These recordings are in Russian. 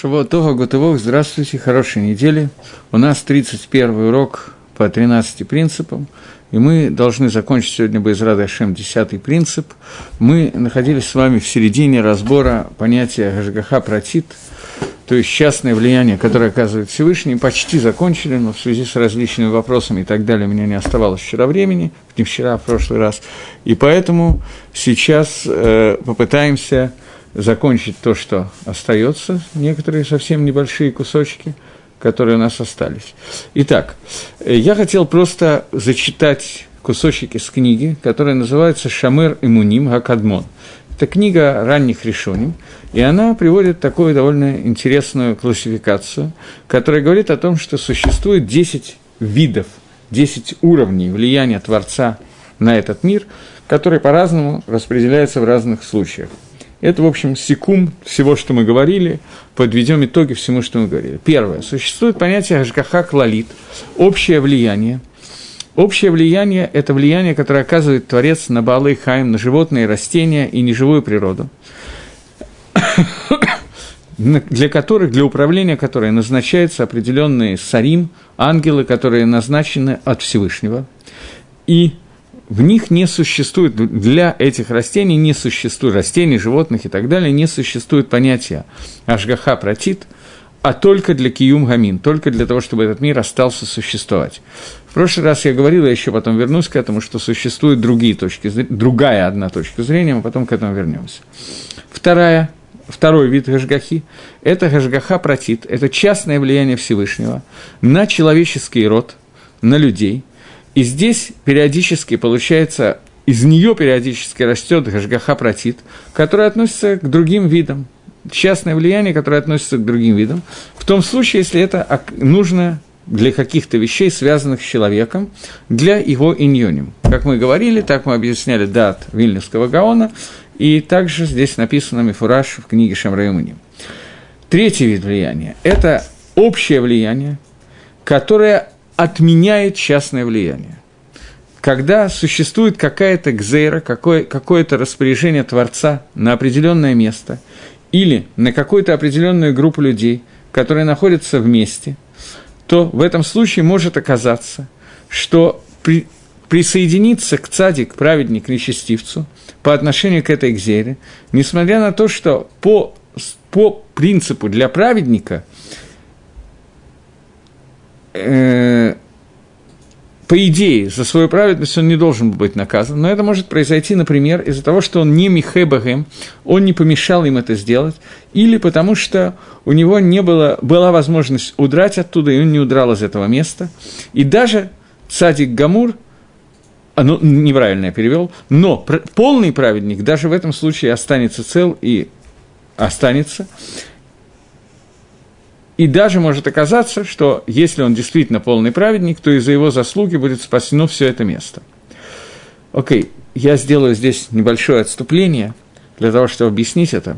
Шавуатова, Гутывох, здравствуйте, хорошей недели. У нас 31 урок по 13 принципам, и мы должны закончить сегодня Байзрада Шем 10 принцип. Мы находились с вами в середине разбора понятия Гашгаха Протит, то есть частное влияние, которое оказывает Всевышний, почти закончили, но в связи с различными вопросами и так далее у меня не оставалось вчера времени, не вчера, а в прошлый раз, и поэтому сейчас э, попытаемся закончить то, что остается, некоторые совсем небольшие кусочки, которые у нас остались. Итак, э, я хотел просто зачитать кусочек из книги, которая называется «Шамер Имуним Гакадмон». Это книга ранних решений, и она приводит такую довольно интересную классификацию, которая говорит о том, что существует 10 видов, 10 уровней влияния Творца на этот мир, которые по-разному распределяются в разных случаях. Это, в общем, секум всего, что мы говорили, подведем итоги всему, что мы говорили. Первое. Существует понятие Ашгаха Клалит, общее влияние. Общее влияние – это влияние, которое оказывает Творец на Баалы Хайм, на животные, растения и неживую природу, для которых, для управления которой назначаются определенные сарим, ангелы, которые назначены от Всевышнего. И в них не существует, для этих растений не существует, растений, животных и так далее, не существует понятия ашгаха протит, а только для киюм гамин, только для того, чтобы этот мир остался существовать. В прошлый раз я говорил, я еще потом вернусь к этому, что существуют другие точки зрения, другая одна точка зрения, мы потом к этому вернемся. Вторая, второй вид гашгахи – это гашгаха протит, это частное влияние Всевышнего на человеческий род, на людей – и здесь периодически получается, из нее периодически растет гашгаха протит, которая относится к другим видам, частное влияние, которое относится к другим видам, в том случае, если это нужно для каких-то вещей, связанных с человеком, для его иньоним. Как мы говорили, так мы объясняли дат Вильнюсского Гаона, и также здесь написано Мифураж в книге Шамраимуни. Третий вид влияния – это общее влияние, которое отменяет частное влияние. Когда существует какая-то гзейра, какое, какое-то распоряжение Творца на определенное место или на какую-то определенную группу людей, которые находятся вместе, то в этом случае может оказаться, что при, присоединиться к цадик, праведник, нечестивцу, по отношению к этой гзере, несмотря на то, что по, по принципу для праведника – э, по идее, за свою праведность он не должен быть наказан, но это может произойти, например, из-за того, что он не Михебагем, он не помешал им это сделать, или потому что у него не было, была возможность удрать оттуда, и он не удрал из этого места. И даже цадик Гамур, а, ну, неправильно я перевел, но полный праведник даже в этом случае останется цел и останется, и даже может оказаться, что если он действительно полный праведник, то из-за его заслуги будет спасено все это место. Окей, я сделаю здесь небольшое отступление для того, чтобы объяснить это.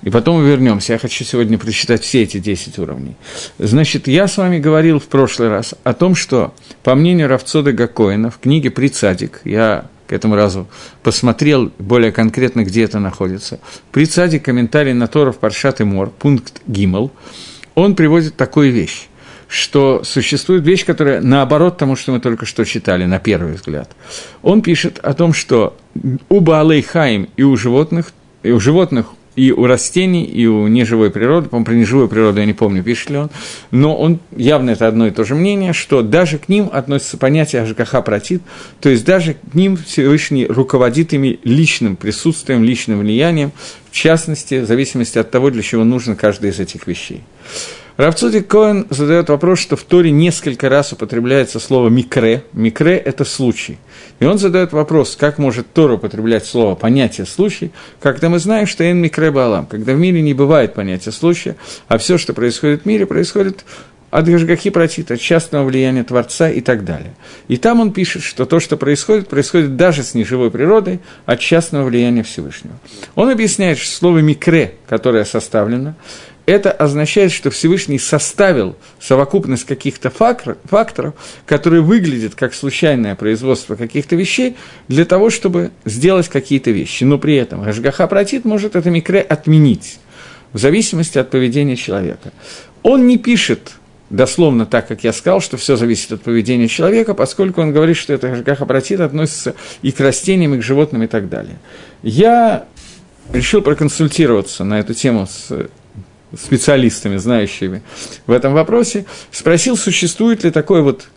И потом мы вернемся. Я хочу сегодня прочитать все эти 10 уровней. Значит, я с вами говорил в прошлый раз о том, что, по мнению Равцода Гакоина, в книге «Прицадик», я к этому разу посмотрел более конкретно, где это находится. Прицадик, комментарий на Торов Паршат и Мор, пункт Гимл, он приводит такую вещь, что существует вещь, которая наоборот тому, что мы только что читали, на первый взгляд. Он пишет о том, что у Баалей Хаим и у животных, и у животных и у растений, и у неживой природы, по-моему, про неживую природу я не помню, пишет ли он, но он явно это одно и то же мнение, что даже к ним относится понятие АЖКХ протит, то есть даже к ним Всевышний руководит ими личным присутствием, личным влиянием, в частности, в зависимости от того, для чего нужно каждая из этих вещей. Равцудик Коэн задает вопрос, что в Торе несколько раз употребляется слово «микре». «Микре» – это случай. И он задает вопрос, как может Тора употреблять слово «понятие случай», когда мы знаем, что «эн микре балам», когда в мире не бывает понятия случая, а все, что происходит в мире, происходит от Гашгахи протит, от частного влияния Творца и так далее. И там он пишет, что то, что происходит, происходит даже с неживой природой от частного влияния Всевышнего. Он объясняет, что слово «микре», которое составлено, это означает, что Всевышний составил совокупность каких-то факторов, которые выглядят как случайное производство каких-то вещей, для того, чтобы сделать какие-то вещи. Но при этом Гашгаха Протит может это микре отменить. в зависимости от поведения человека. Он не пишет дословно так, как я сказал, что все зависит от поведения человека, поскольку он говорит, что это гахопротит относится и к растениям, и к животным, и так далее. Я решил проконсультироваться на эту тему с специалистами, знающими в этом вопросе, спросил, существует ли такой вот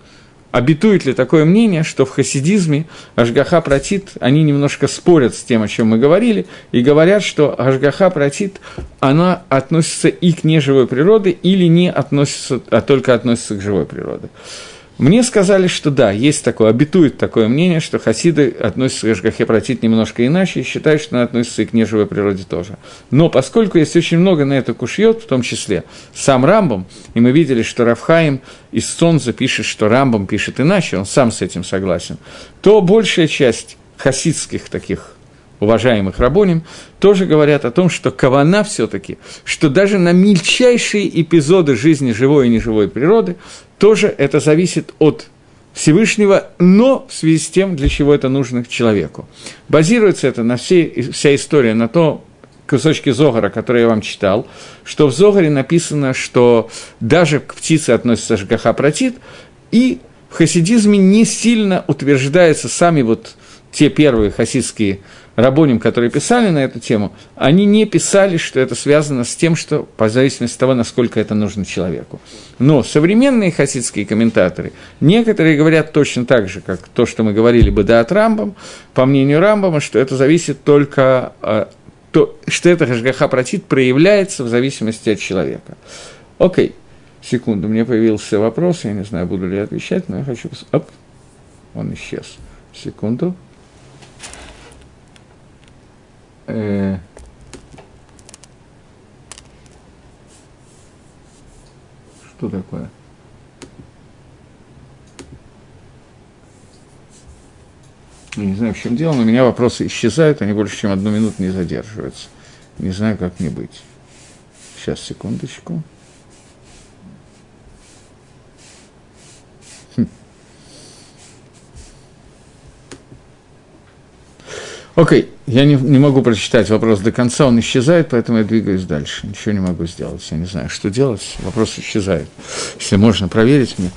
Обитует ли такое мнение, что в хасидизме Ашгаха Протит, они немножко спорят с тем, о чем мы говорили, и говорят, что Ашгаха Протит, она относится и к неживой природе, или не относится, а только относится к живой природе. Мне сказали, что да, есть такое, обитует такое мнение, что хасиды относятся к Ашгахе немножко иначе и считают, что она относится и к неживой природе тоже. Но поскольку есть очень много на это кушьет, в том числе сам Рамбом, и мы видели, что Рафхаим из Сонза пишет, что Рамбом пишет иначе, он сам с этим согласен, то большая часть хасидских таких уважаемых рабоним, тоже говорят о том, что кавана все таки что даже на мельчайшие эпизоды жизни живой и неживой природы, тоже это зависит от Всевышнего, но в связи с тем, для чего это нужно человеку. Базируется это на всей, вся история на то, кусочки Зогара, которые я вам читал, что в Зогаре написано, что даже к птице относится Жгаха Протит, и в хасидизме не сильно утверждаются сами вот те первые хасидские рабоним, которые писали на эту тему, они не писали, что это связано с тем, что по зависимости от того, насколько это нужно человеку. Но современные хасидские комментаторы, некоторые говорят точно так же, как то, что мы говорили бы да от Рамбам, по мнению Рамбама, что это зависит только а, то, что это Хашгаха Протит проявляется в зависимости от человека. Окей, секунду, мне появился вопрос, я не знаю, буду ли я отвечать, но я хочу... Оп, он исчез. Секунду. Э, что такое? Я не знаю, в чем дело, но у меня вопросы исчезают, они больше, чем одну минуту не задерживаются. Не знаю, как мне быть. Сейчас, секундочку. Окей, okay. я не, не могу прочитать вопрос до конца, он исчезает, поэтому я двигаюсь дальше. Ничего не могу сделать, я не знаю, что делать, вопрос исчезает. Если можно проверить мне.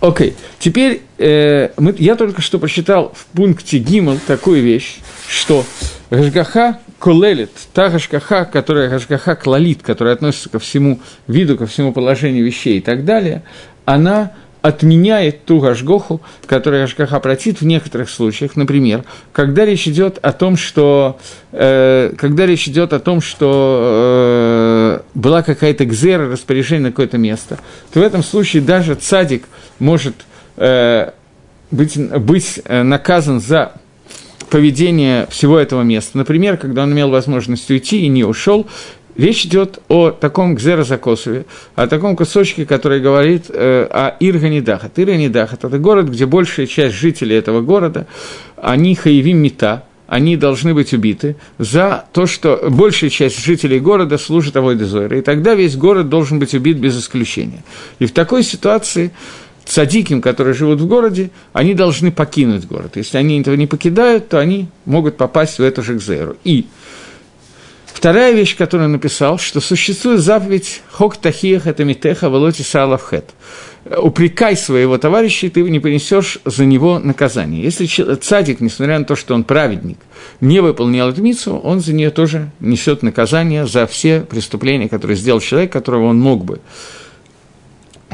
Окей, okay. теперь э, мы, я только что прочитал в пункте Гимл такую вещь, что Гашгаха колелит, та Гашгаха, которая Гашгаха клалит, которая относится ко всему виду, ко всему положению вещей и так далее, она отменяет ту гашгоху, которая гашгаха протит в некоторых случаях. Например, когда речь идет о том, что, э, когда речь идет о том, что э, была какая-то гзера, распоряжение на какое-то место, то в этом случае даже цадик может э, быть, быть э, наказан за поведение всего этого места. Например, когда он имел возможность уйти и не ушел, Речь идет о таком гзерозакосове, о таком кусочке, который говорит э, о Ирганидахат. Ирганидахат – это город, где большая часть жителей этого города, они хаевим мета, они должны быть убиты за то, что большая часть жителей города служит Авойдезойра, и тогда весь город должен быть убит без исключения. И в такой ситуации цадиким, которые живут в городе, они должны покинуть город. Если они этого не покидают, то они могут попасть в эту же Гзеру. И Вторая вещь, которую он написал, что существует заповедь «Хок тахиях это митеха волоти салавхет». Упрекай своего товарища, и ты не понесешь за него наказание. Если цадик, несмотря на то, что он праведник, не выполнял эту митцву, он за нее тоже несет наказание за все преступления, которые сделал человек, которого он мог бы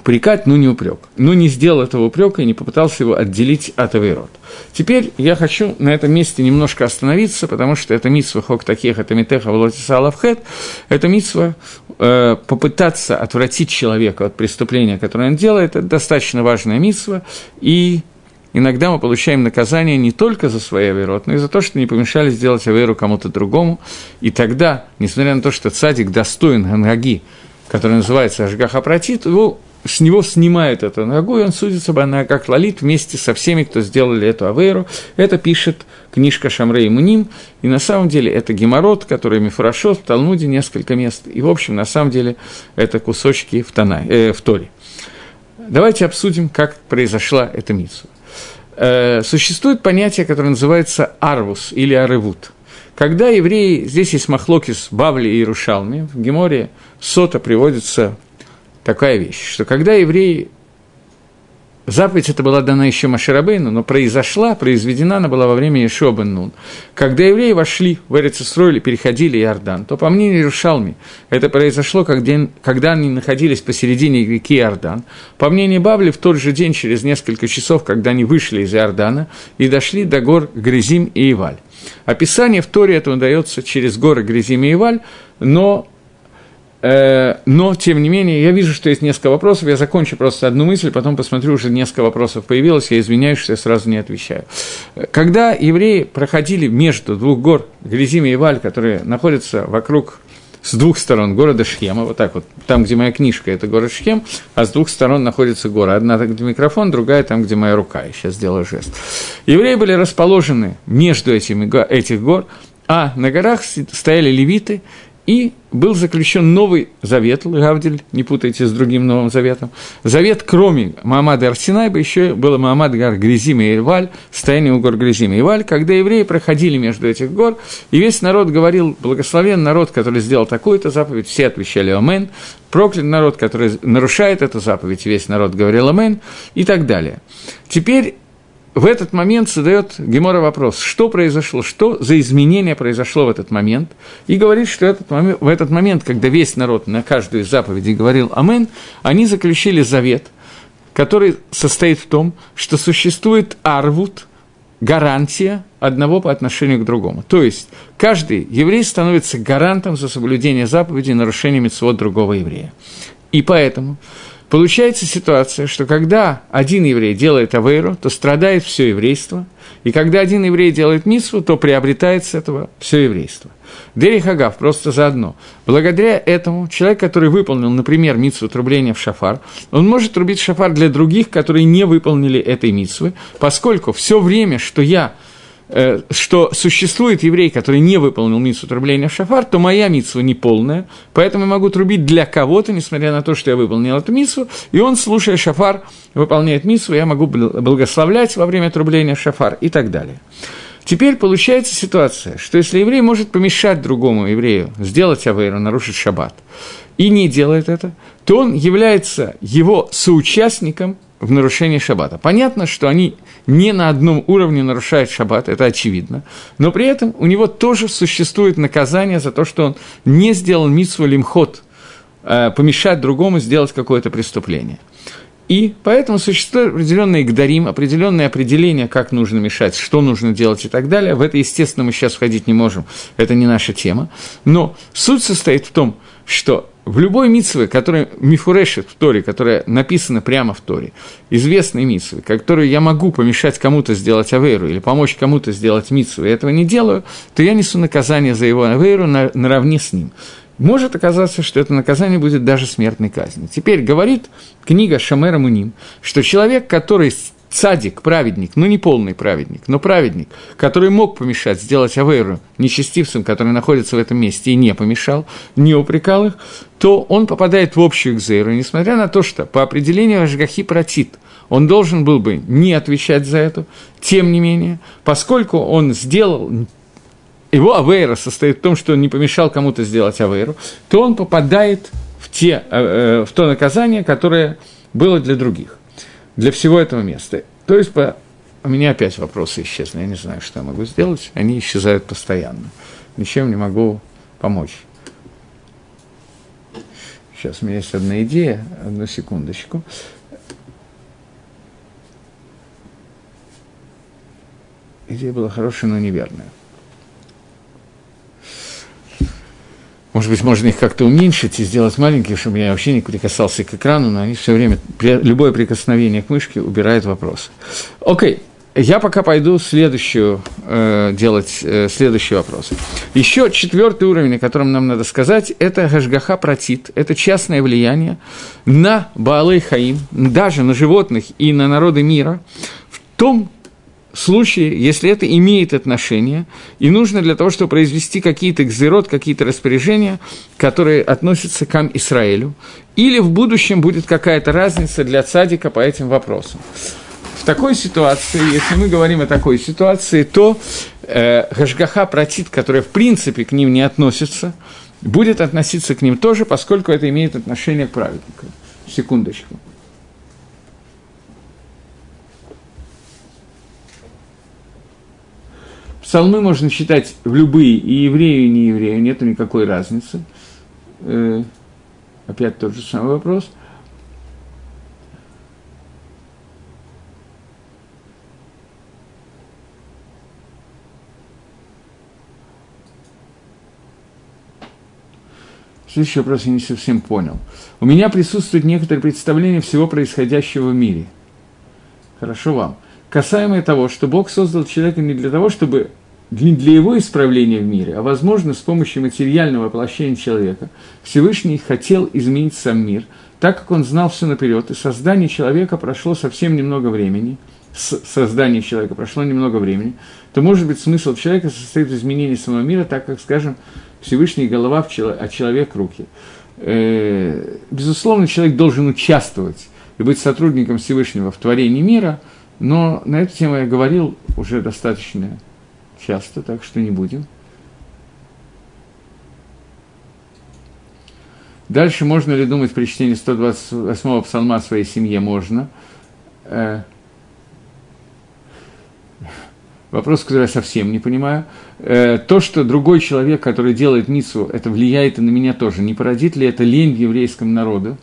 упрекать, но не упрек. Но не сделал этого упрека и не попытался его отделить от Авейрот. Теперь я хочу на этом месте немножко остановиться, потому что это митсва хок таких, это митеха влотиса алавхет, это митсва э, попытаться отвратить человека от преступления, которое он делает, это достаточно важная митсва, и иногда мы получаем наказание не только за свои аверот, но и за то, что не помешали сделать аверу кому-то другому, и тогда, несмотря на то, что цадик достоин гангаги, который называется Ашгаха его с него снимают эту ногу, и он судится бы она как лолит вместе со всеми, кто сделали эту авейру. Это пишет книжка Шамрей Муним, и на самом деле это геморрот, который Мифурашот, в Талмуде несколько мест, и, в общем, на самом деле это кусочки в, тона, э, в Торе. Давайте обсудим, как произошла эта митсва. Э, существует понятие, которое называется арвус или аревут. Когда евреи, здесь есть махлокис Бавли и Рушалми, в Геморе Сота приводится такая вещь, что когда евреи Заповедь эта была дана еще Маширабейну, но произошла, произведена она была во время бен Нун. Когда евреи вошли в Эрицестроили, переходили Иордан, то, по мнению Рушалми, это произошло, когда они находились посередине реки Иордан. По мнению Бабли, в тот же день, через несколько часов, когда они вышли из Иордана и дошли до гор Грязим и Иваль. Описание в Торе этого дается через горы Грязим и Иваль, но но, тем не менее, я вижу, что есть несколько вопросов, я закончу просто одну мысль, потом посмотрю, уже несколько вопросов появилось, я извиняюсь, что я сразу не отвечаю. Когда евреи проходили между двух гор, Грязим и Валь, которые находятся вокруг с двух сторон города Шхема, вот так вот, там, где моя книжка, это город Шхем, а с двух сторон находится гора. Одна там, где микрофон, другая там, где моя рука. Я сейчас сделаю жест. Евреи были расположены между этими, этих гор, а на горах стояли левиты, и был заключен новый завет, Гавдель, не путайте с другим Новым Заветом. Завет, кроме Маамада Арсинайба, еще был Маамад Гар Гризим и Иваль, стояние у гор Гризим и Иваль, когда евреи проходили между этих гор, и весь народ говорил, благословен народ, который сделал такую-то заповедь, все отвечали «Амен», проклят народ, который нарушает эту заповедь, весь народ говорил «Амен», и так далее. Теперь в этот момент задает Гемора вопрос, что произошло, что за изменение произошло в этот момент, и говорит, что этот момент, в этот момент, когда весь народ на каждую из заповедей говорил «Амен», они заключили завет, который состоит в том, что существует арвуд, гарантия одного по отношению к другому. То есть, каждый еврей становится гарантом за соблюдение заповедей и нарушение митцвот другого еврея. И поэтому Получается ситуация, что когда один еврей делает авейру, то страдает все еврейство, и когда один еврей делает митсву, то приобретает с этого все еврейство. Дери Хагав просто заодно. Благодаря этому человек, который выполнил, например, митсву трубления в шафар, он может трубить шафар для других, которые не выполнили этой митсвы, поскольку все время, что я что существует еврей, который не выполнил митсу трубления в шафар, то моя митсва не полная, поэтому я могу трубить для кого-то, несмотря на то, что я выполнил эту митсу, и он, слушая шафар, выполняет митсу, я могу благословлять во время трубления шафар и так далее. Теперь получается ситуация, что если еврей может помешать другому еврею сделать авейру, нарушить шаббат, и не делает это, то он является его соучастником в нарушении шаббата. Понятно, что они не на одном уровне нарушают шаббат, это очевидно, но при этом у него тоже существует наказание за то, что он не сделал митсву лимхот, э, помешать другому сделать какое-то преступление. И поэтому существует определенный гдарим, определенное определение, как нужно мешать, что нужно делать и так далее. В это, естественно, мы сейчас входить не можем, это не наша тема. Но суть состоит в том, что в любой митсве, которая мифурешит в Торе, которая написана прямо в Торе, известной митсве, которую я могу помешать кому-то сделать авейру или помочь кому-то сделать митсву, и этого не делаю, то я несу наказание за его авейру на, наравне с ним. Может оказаться, что это наказание будет даже смертной казнью. Теперь говорит книга Шамера Муним, что человек, который цадик, праведник, ну не полный праведник, но праведник, который мог помешать сделать Авейру нечестивцам, которые находятся в этом месте, и не помешал, не упрекал их, то он попадает в общую экзейру, несмотря на то, что по определению Ашгахи протит, он должен был бы не отвечать за это, тем не менее, поскольку он сделал его авейра состоит в том, что он не помешал кому-то сделать авейру, то он попадает в, те, э, э в то наказание, которое было для других для всего этого места. То есть по... у меня опять вопросы исчезли, я не знаю, что я могу сделать, они исчезают постоянно. Ничем не могу помочь. Сейчас у меня есть одна идея, одну секундочку. Идея была хорошая, но неверная. Может быть, можно их как-то уменьшить и сделать маленькие, чтобы я вообще не прикасался к экрану, но они все время, любое прикосновение к мышке убирает вопрос. Окей, я пока пойду следующую, э, делать э, следующий вопрос. Еще четвертый уровень, о котором нам надо сказать, это Гашгаха Протит, это частное влияние на Баалей Хаим, даже на животных и на народы мира, в том случае, если это имеет отношение, и нужно для того, чтобы произвести какие-то экзерот, какие-то распоряжения, которые относятся к Израилю, или в будущем будет какая-то разница для цадика по этим вопросам. В такой ситуации, если мы говорим о такой ситуации, то э, Гашгаха протит, которая в принципе к ним не относится, будет относиться к ним тоже, поскольку это имеет отношение к праведнику. Секундочку. Псалмы можно читать в любые, и еврею, и не еврею, нет никакой разницы. Э, опять тот же самый вопрос. Следующий вопрос я не совсем понял. У меня присутствует некоторое представление всего происходящего в мире. Хорошо вам. Касаемо того, что Бог создал человека не для того, чтобы для его исправления в мире, а возможно с помощью материального воплощения человека, Всевышний хотел изменить сам мир, так как он знал все наперед, и создание человека прошло совсем немного времени, с создания человека прошло немного времени, то, может быть, смысл человека состоит в изменении самого мира, так как, скажем, Всевышний голова, а человек руки. Э, безусловно, человек должен участвовать и быть сотрудником Всевышнего в творении мира, но на эту тему я говорил уже достаточно часто, так что не будем. Дальше можно ли думать при чтении 128-го псалма о своей семье? Можно. Э, вопрос, который я совсем не понимаю. Э, то, что другой человек, который делает мицу, это влияет и на меня тоже. Не породит ли это лень в еврейском народе?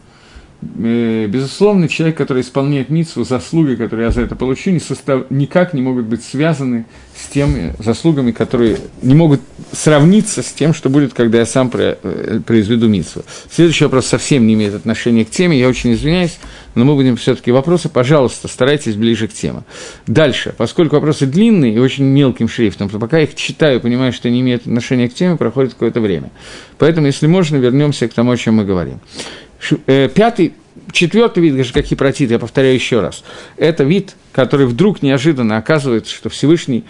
Э, безусловно, человек, который исполняет митсву, заслуги, которые я за это получу, не состав... никак не могут быть связаны с теми заслугами, которые не могут сравниться с тем, что будет, когда я сам э, произведу митсву. Следующий вопрос совсем не имеет отношения к теме, я очень извиняюсь, но мы будем все-таки вопросы, пожалуйста, старайтесь ближе к теме. Дальше, поскольку вопросы длинные и очень мелким шрифтом, то пока я их читаю, понимаю, что они имеют отношение к теме, проходит какое-то время. Поэтому, если можно, вернемся к тому, о чем мы говорим. Э, пятый, четвертый вид как гипротит, я повторяю еще раз, это вид, который вдруг неожиданно оказывается, что Всевышний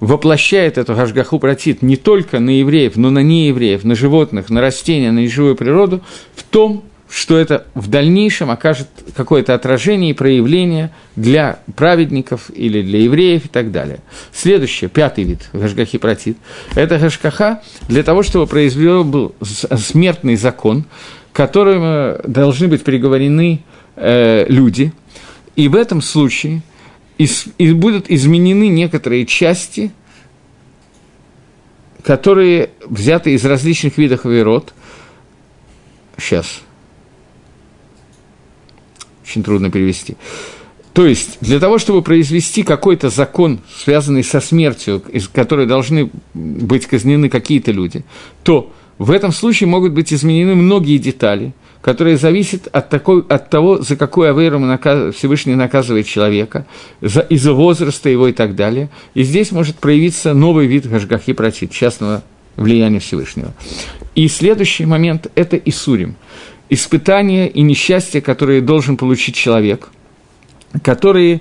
воплощает эту гашгаху протит не только на евреев, но на неевреев, на животных, на растения, на неживую природу, в том, что это в дальнейшем окажет какое-то отражение и проявление для праведников или для евреев и так далее. Следующее, пятый вид гашгахи протит, это гашгаха для того, чтобы произвел был смертный закон, которым э, должны быть приговорены э, люди, и в этом случае из, и будут изменены некоторые части, которые взяты из различных видов верот. Сейчас. Очень трудно перевести. То есть, для того, чтобы произвести какой-то закон, связанный со смертью, из которой должны быть казнены какие-то люди, то в этом случае могут быть изменены многие детали, которые зависят от, такой, от того, за какую авейру наказ, Всевышний наказывает человека, из-за возраста его и так далее. И здесь может проявиться новый вид гашгахи протит, частного влияния Всевышнего. И следующий момент – это Исурим. Испытания и несчастья, которые должен получить человек, которые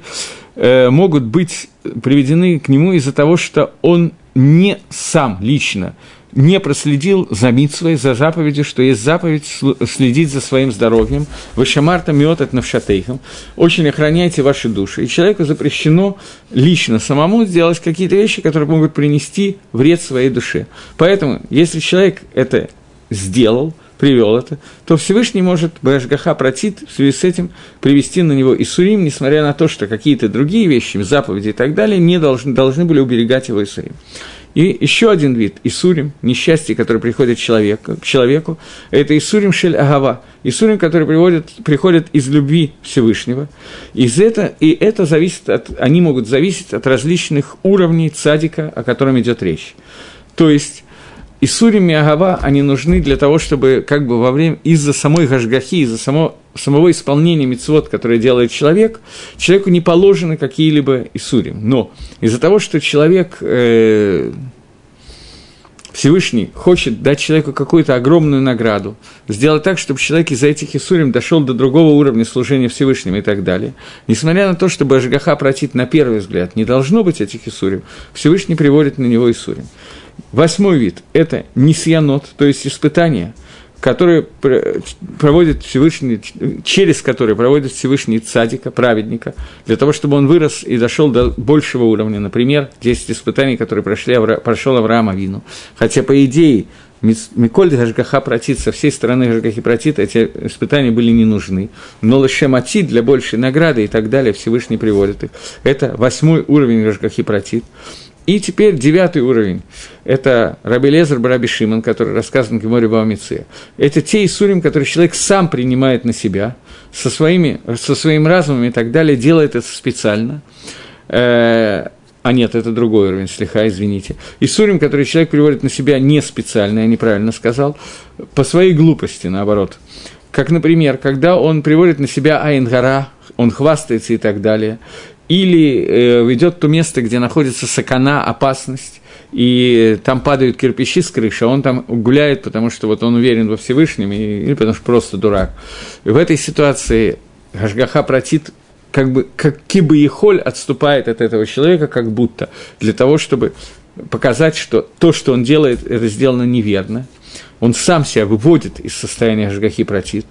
э, могут быть приведены к нему из-за того, что он не сам лично не проследил за митсвой, за заповедью, что есть заповедь следить за своим здоровьем, вышамарта миотат навшатейхам, очень охраняйте ваши души. И человеку запрещено лично самому сделать какие-то вещи, которые могут принести вред своей душе. Поэтому, если человек это сделал, привел это, то Всевышний может Башгаха протит в связи с этим привести на него и Сурим, несмотря на то, что какие-то другие вещи, заповеди и так далее, не должны, должны были уберегать его Исурим. И еще один вид – Исурим, несчастье, которое приходит человеку, к человеку, это Исурим Шель Агава, Исурим, который приводит, приходит из любви Всевышнего. Из это, и это зависит от, они могут зависеть от различных уровней цадика, о котором идет речь. То есть, и Сурим и Агава, они нужны для того, чтобы как бы во время, из-за самой Гашгахи, из-за само, самого исполнения мецвод, которое делает человек, человеку не положены какие-либо Исурим. Но из-за того, что человек, э, Всевышний хочет дать человеку какую-то огромную награду, сделать так, чтобы человек из-за этих Исурим дошел до другого уровня служения Всевышним и так далее. Несмотря на то, что Башгаха протит на первый взгляд, не должно быть этих Исурим, Всевышний приводит на него Исурим. Восьмой вид – это нисьянот, то есть испытания, который проводит Всевышний, через который проводит Всевышний цадика, праведника, для того, чтобы он вырос и дошел до большего уровня. Например, 10 испытаний, которые прошли, прошел Авраам Авину. Хотя, по идее, Миколь Гашгаха Протит, со всей стороны Гашгахи Протит эти испытания были не нужны. Но Лешематит для большей награды и так далее Всевышний приводит их. Это восьмой уровень Гашгахи Протит. И теперь девятый уровень – это Раби Лезер Бараби Шимон, который рассказан в Геморе Баумице. Это те Исурим, которые человек сам принимает на себя, со, своими, со своим разумом и так далее, делает это специально. Э, а нет, это другой уровень, слегка, извините. Исурим, который человек приводит на себя не специально, я неправильно сказал, по своей глупости, наоборот. Как, например, когда он приводит на себя Айнгара, он хвастается и так далее, или э, ведет то место, где находится сакана, опасность, и там падают кирпичи с крыши, а он там гуляет, потому что вот он уверен во Всевышнем, и, или потому что просто дурак. И в этой ситуации Гашгаха протит как бы, как кибы отступает от этого человека, как будто, для того, чтобы показать, что то, что он делает, это сделано неверно. Он сам себя выводит из состояния Жгахи протит.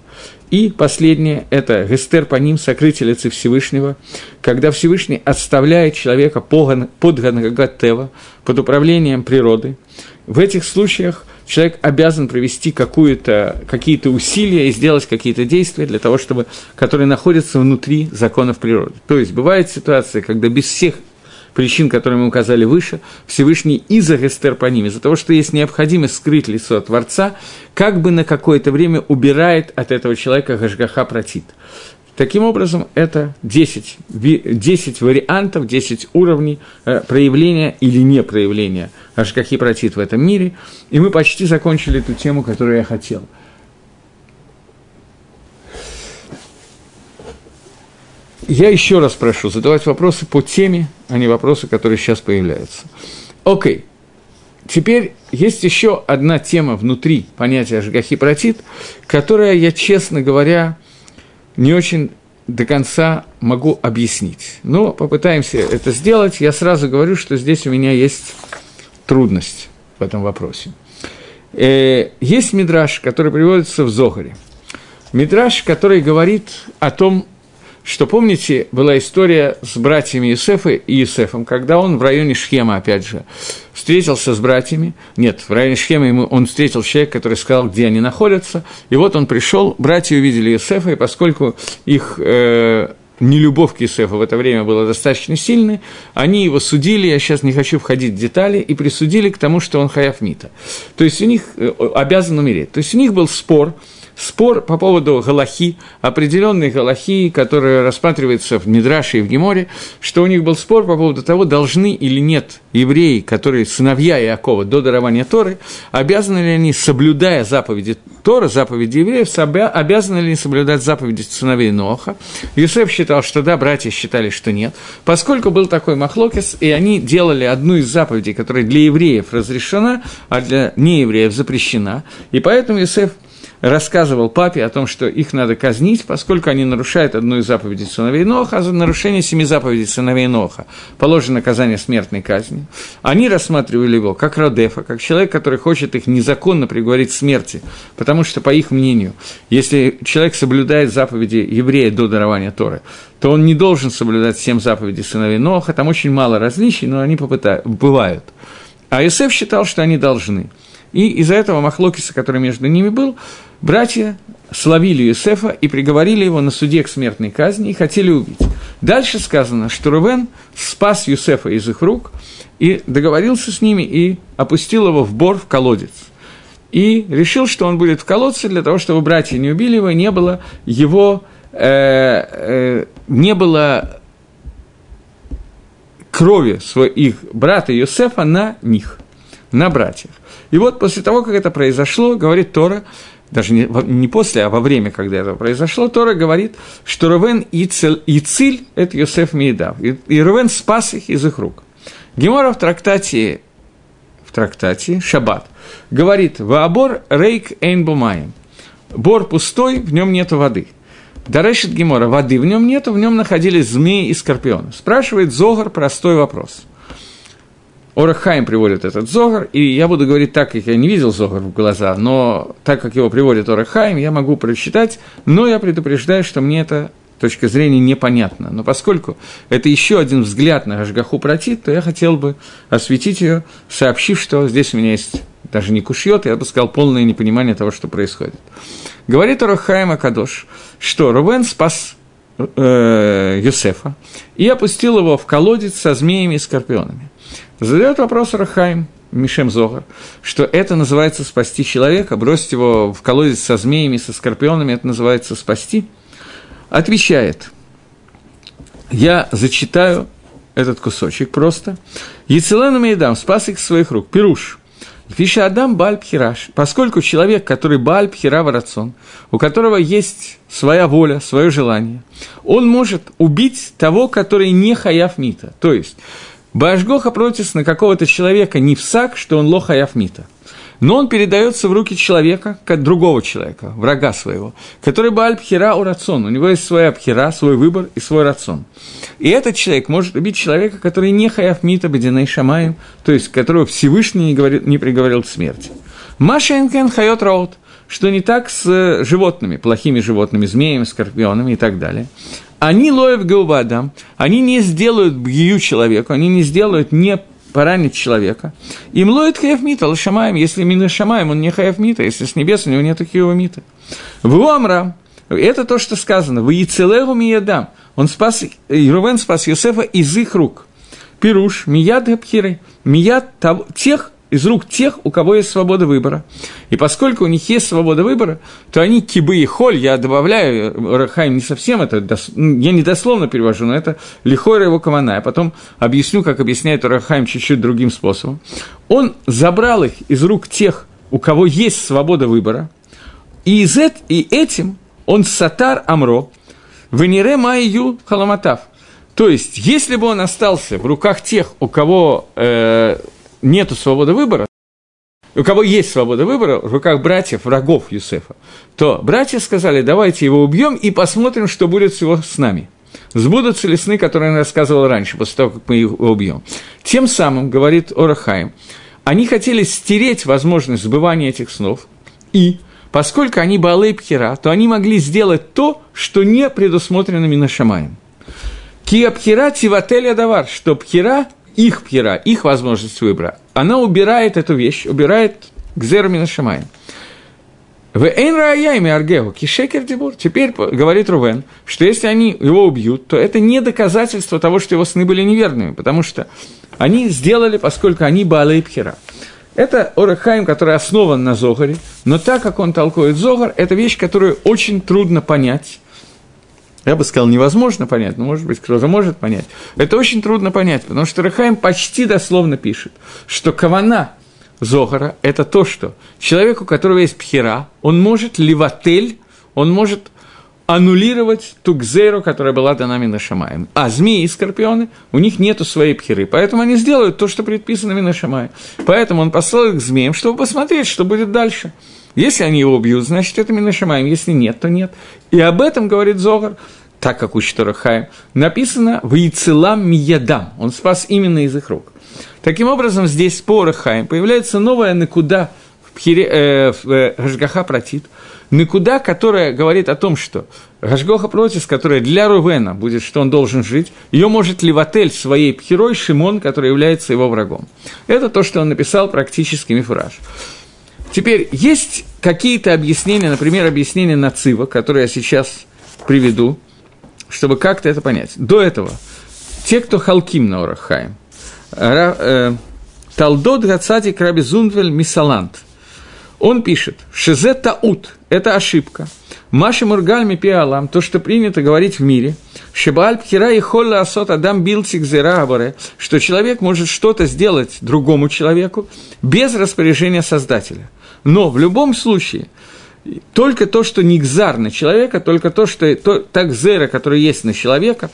И последнее – это гестер по ним, сокрытие лица Всевышнего, когда Всевышний отставляет человека под Ганагатева, под управлением природы. В этих случаях человек обязан провести какие-то усилия и сделать какие-то действия для того, чтобы, которые находятся внутри законов природы. То есть бывает ситуация, когда без всех причин, которые мы указали выше, Всевышний из-за Гестер по ним, из-за того, что есть необходимость скрыть лицо Творца, как бы на какое-то время убирает от этого человека Гашгаха протит. Таким образом, это 10, 10 вариантов, 10 уровней э, проявления или не проявления Ашкахи протит в этом мире. И мы почти закончили эту тему, которую я хотел – я еще раз прошу задавать вопросы по теме, а не вопросы, которые сейчас появляются. Окей. Теперь есть еще одна тема внутри понятия Ашгахи Протит, которая я, честно говоря, не очень до конца могу объяснить. Но попытаемся это сделать. Я сразу говорю, что здесь у меня есть трудность в этом вопросе. Э, есть мидраж, который приводится в Зогаре. Мидраж, который говорит о том, что, помните, была история с братьями Юсефа и Юсефом, когда он в районе Шхема, опять же, встретился с братьями, нет, в районе Шхема ему, он встретил человека, который сказал, где они находятся, и вот он пришел, братья увидели Юсефа, и поскольку их э, нелюбовь к Юсефу в это время была достаточно сильной, они его судили, я сейчас не хочу входить в детали, и присудили к тому, что он хаяфмита. То есть у них э, обязан умереть. То есть у них был спор, спор по поводу галахи, определенной галахи, которая рассматривается в Мидраше и в Геморе, что у них был спор по поводу того, должны или нет евреи, которые сыновья Иакова до дарования Торы, обязаны ли они, соблюдая заповеди Тора, заповеди евреев, обязаны ли они соблюдать заповеди сыновей Ноха. Юсеф считал, что да, братья считали, что нет. Поскольку был такой махлокис, и они делали одну из заповедей, которая для евреев разрешена, а для неевреев запрещена, и поэтому Юсеф рассказывал папе о том, что их надо казнить, поскольку они нарушают одну из заповедей сыновей Ноха, а за нарушение семи заповедей сыновей Ноха положено наказание смертной казни. Они рассматривали его как Родефа, как человек, который хочет их незаконно приговорить к смерти, потому что, по их мнению, если человек соблюдает заповеди еврея до дарования Торы, то он не должен соблюдать семь заповедей сыновей Ноха, там очень мало различий, но они попытают, бывают. А Иосиф считал, что они должны. И из-за этого Махлокиса, который между ними был, братья словили Юсефа и приговорили его на суде к смертной казни и хотели убить. Дальше сказано, что Рувен спас Юсефа из их рук и договорился с ними и опустил его в бор, в колодец. И решил, что он будет в колодце для того, чтобы братья не убили его, не было его, э, э, не было крови своих брата Юсефа на них, на братьях. И вот после того, как это произошло, говорит Тора, даже не, не после, а во время, когда это произошло, Тора говорит, что Рувен и, Циль, и Циль – это Йосеф Мейдав. И, и Рувен спас их из их рук. Гемора в трактате, в трактате Шаббат говорит «Ваабор рейк эйн бумаем». Бор пустой, в нем нет воды. Дарешит Гемора, воды в нем нету, в нем находились змеи и скорпионы. Спрашивает Зогар простой вопрос – Орахайм приводит этот Зогар, и я буду говорить так, как я не видел Зогар в глаза, но так как его приводит Орахайм, я могу прочитать, но я предупреждаю, что мне это точка зрения непонятна. Но поскольку это еще один взгляд на Ашгаху Протит, то я хотел бы осветить ее, сообщив, что здесь у меня есть даже не кушьет, я бы сказал, полное непонимание того, что происходит. Говорит Орахайм Акадош, что Рувен спас э, Юсефа и опустил его в колодец со змеями и скорпионами. Задает вопрос Рахаим, Мишем Зогар, что это называется спасти человека, бросить его в колодец со змеями, со скорпионами, это называется спасти. Отвечает, я зачитаю этот кусочек просто. Яцелену Мейдам спас их своих рук. Пируш. Фиша Адам Бальпхираш, поскольку человек, который Бальпхира Варацон, у которого есть своя воля, свое желание, он может убить того, который не хаяв мита. То есть, Башгоха против на какого-то человека не всак, что он лоха яфмита. Но он передается в руки человека, как другого человека, врага своего, который бы альпхира у рацион. У него есть своя пхира, свой выбор и свой рацион. И этот человек может убить человека, который не хаяфмита бединей шамаем, то есть которого Всевышний не, говорит, не приговорил к смерти. Маша Энкен хайот раут, что не так с животными, плохими животными, змеями, скорпионами и так далее они лоев геубадам, они не сделают бью человеку, они не сделают не поранить человека. Им лоет хаяфмита, лошамаем, если мина шамаем, он не хаяфмита, если с небес у него нет хиовмита. В Амра, это то, что сказано, в Яцелегу Миядам, он спас, Рувен спас Йосефа из их рук. Пируш, Мияд Габхиры, Мияд тех, из рук тех, у кого есть свобода выбора. И поскольку у них есть свобода выбора, то они кибы и холь, я добавляю, Рахайм не совсем это, ну, я не дословно перевожу, но это лихойра его камана. Я потом объясню, как объясняет Рахайм чуть-чуть другим способом. Он забрал их из рук тех, у кого есть свобода выбора, и, из эт, и этим он сатар амро, венере майю халаматав. То есть, если бы он остался в руках тех, у кого э, нету свободы выбора, у кого есть свобода выбора, в руках братьев, врагов Юсефа, то братья сказали, давайте его убьем и посмотрим, что будет с его с нами. Сбудутся ли сны, которые я рассказывал раньше, после того, как мы его убьем. Тем самым, говорит Орахаим, они хотели стереть возможность сбывания этих снов, и поскольку они Баалей Пхера, то они могли сделать то, что не предусмотрено Минашамаем. Кия Пхера Тивателя Давар, что Пхера их пьера, их возможность выбора, она убирает эту вещь, убирает гзермина шамай. В Эйн Аргеху, Кишекер Дебур. Теперь говорит Рувен, что если они его убьют, то это не доказательство того, что его сны были неверными, потому что они сделали, поскольку они Баалей Пхера. Это Орахайм, который основан на Зогаре, но так как он толкует Зогар, это вещь, которую очень трудно понять, я бы сказал, невозможно понять, но, может быть, кто-то может понять. Это очень трудно понять, потому что Рахаим почти дословно пишет, что кавана Зохара – это то, что человек, у которого есть пхера, он может ливатель, он может аннулировать ту гзеру, которая была дана Минашамаем. А змеи и скорпионы, у них нету своей пхеры, поэтому они сделают то, что предписано Минашамаем. Поэтому он послал их к змеям, чтобы посмотреть, что будет дальше – если они его убьют, значит, это Минашамаем, если нет, то нет. И об этом говорит Зогар, так как учит Рахаем, написано в Яцелам Миядам, он спас именно из их рук. Таким образом, здесь по Рахаем появляется новая накуда в, Пхире, э, в э, Гашгаха Протит, накуда, которая говорит о том, что Гашгоха Протис, которая для Рувена будет, что он должен жить, ее может Леватель своей Пхирой Шимон, который является его врагом. Это то, что он написал практически Мифураж. Теперь, есть какие-то объяснения, например, объяснение Нацива, которое я сейчас приведу, чтобы как-то это понять. До этого, те, кто халким на Орахаем, э, Талдот Гацатик Раби Зундвель Мисалант, он пишет, Шизе Таут – это ошибка. Маши Мургаль Мипиалам, то, что принято говорить в мире, Шибаль Пхира и Холла Асот Адам Билтик Зерабаре, что человек может что-то сделать другому человеку без распоряжения Создателя – но в любом случае, только то, что не гзар на человека, только то, что то, так зера, который есть на человека,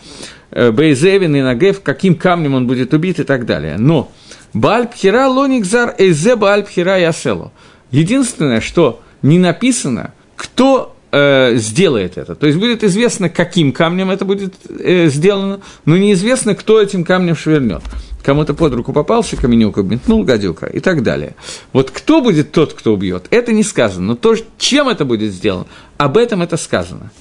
э, Бейзевин и Нагев, каким камнем он будет убит и так далее. Но Бальпхира лоникзар эйзе Бальпхира ясело. Единственное, что не написано, кто э, сделает это. То есть будет известно, каким камнем это будет э, сделано, но неизвестно, кто этим камнем швернет. Кому-то под руку попался каменюка, метнул гадюка и так далее. Вот кто будет тот, кто убьет, это не сказано. Но то, чем это будет сделано, об этом это сказано.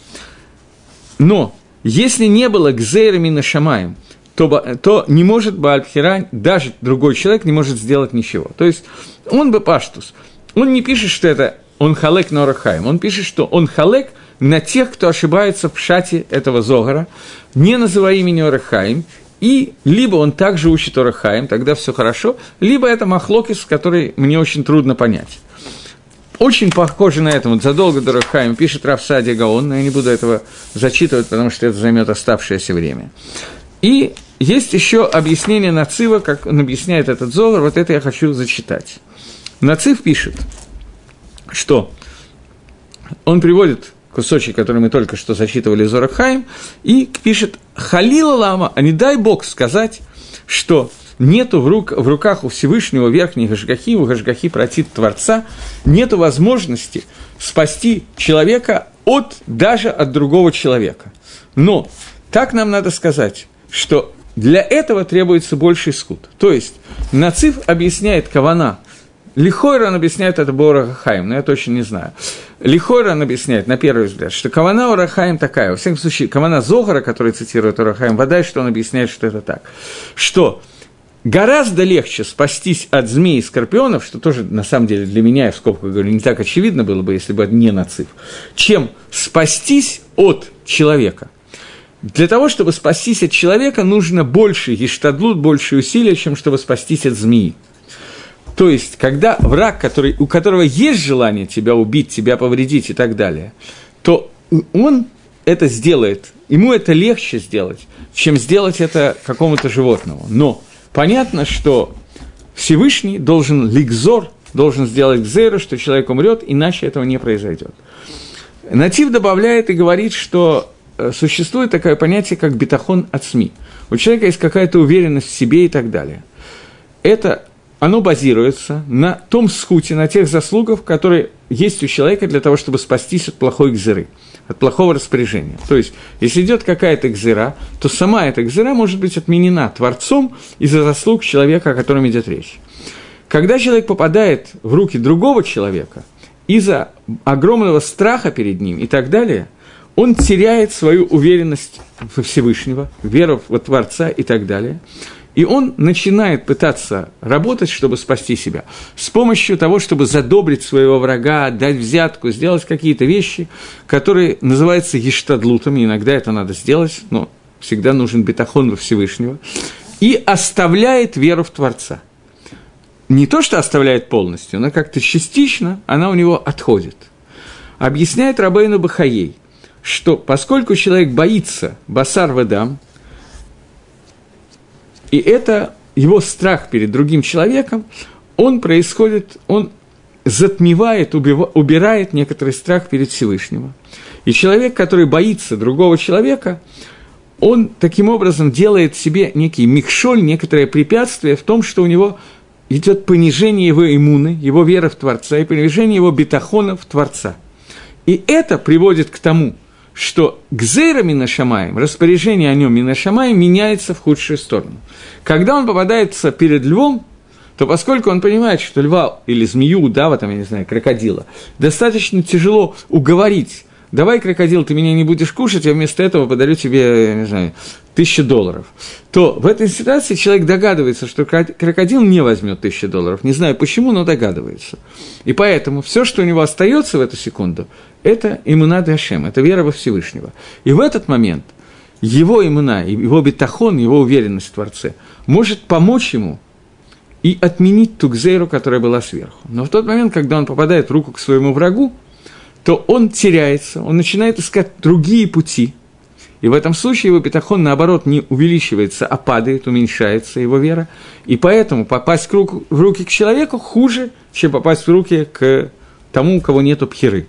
Но если не было гзейрами на шамаем, то, то не может Баальпхирань, даже другой человек не может сделать ничего. То есть он бы паштус. Он не пишет, что это он халек на Орахаим. Он пишет, что он халек на тех, кто ошибается в шате этого Зогара, не называя имени Орахаим, и либо он также учит Орахаим, тогда все хорошо, либо это Махлокис, который мне очень трудно понять. Очень похоже на это, вот задолго до Рахаим пишет Рафсади Гаон, но я не буду этого зачитывать, потому что это займет оставшееся время. И есть еще объяснение Нацива, как он объясняет этот Зогар, вот это я хочу зачитать. Нацив пишет, что он приводит кусочек, который мы только что зачитывали Зорахаем, и пишет «Халила лама, а не дай Бог сказать, что нету в, рук, в руках у Всевышнего верхней Гашгахи, у Гашгахи протит Творца, нету возможности спасти человека от, даже от другого человека. Но так нам надо сказать, что для этого требуется больший скут. То есть, Нацив объясняет Кавана, Лихойран объясняет это Бора Хаим, но я точно не знаю. Лихойран объясняет, на первый взгляд, что Кавана Урахаим такая, во всяком случае, Кавана Зогара, который цитирует Урахаим, вода, что он объясняет, что это так. Что гораздо легче спастись от змей и скорпионов, что тоже, на самом деле, для меня, я в скобках говорю, не так очевидно было бы, если бы не нацив, чем спастись от человека. Для того, чтобы спастись от человека, нужно больше ештадлут, больше усилия, чем чтобы спастись от змеи. То есть, когда враг, который, у которого есть желание тебя убить, тебя повредить и так далее, то он это сделает, ему это легче сделать, чем сделать это какому-то животному. Но понятно, что Всевышний должен ликзор, должен сделать гзеру, что человек умрет, иначе этого не произойдет. Натив добавляет и говорит, что э, существует такое понятие, как бетахон от СМИ. У человека есть какая-то уверенность в себе и так далее. Это оно базируется на том скуте, на тех заслугах, которые есть у человека для того, чтобы спастись от плохой гзыры, от плохого распоряжения. То есть, если идет какая-то гзыра, то сама эта гзыра может быть отменена Творцом из-за заслуг человека, о котором идет речь. Когда человек попадает в руки другого человека, из-за огромного страха перед ним и так далее, он теряет свою уверенность во Всевышнего, веру в Творца и так далее – и он начинает пытаться работать, чтобы спасти себя, с помощью того, чтобы задобрить своего врага, дать взятку, сделать какие-то вещи, которые называются ештадлутами, иногда это надо сделать, но всегда нужен бетахон во Всевышнего, и оставляет веру в Творца. Не то, что оставляет полностью, но как-то частично она у него отходит. Объясняет Рабейну Бахаей, что поскольку человек боится басар вадам, и это его страх перед другим человеком, он происходит, он затмевает, убирает некоторый страх перед Всевышним. И человек, который боится другого человека, он таким образом делает себе некий микшоль, некоторое препятствие в том, что у него идет понижение его иммуны, его веры в Творца и понижение его бетахона в Творца. И это приводит к тому, что гзейра Минашамаем, распоряжение о нем Минашамаем меняется в худшую сторону. Когда он попадается перед львом, то поскольку он понимает, что льва или змею, удава, там, я не знаю, крокодила, достаточно тяжело уговорить давай, крокодил, ты меня не будешь кушать, я вместо этого подарю тебе, я не знаю, тысячу долларов, то в этой ситуации человек догадывается, что крокодил не возьмет тысячу долларов. Не знаю почему, но догадывается. И поэтому все, что у него остается в эту секунду, это иммуна Дашем, это вера во Всевышнего. И в этот момент его иммуна, его бетахон, его уверенность в Творце может помочь ему и отменить ту гзейру, которая была сверху. Но в тот момент, когда он попадает руку к своему врагу, то он теряется, он начинает искать другие пути. И в этом случае его петахон, наоборот, не увеличивается, а падает, уменьшается его вера. И поэтому попасть в, руки к человеку хуже, чем попасть в руки к тому, у кого нету пхеры.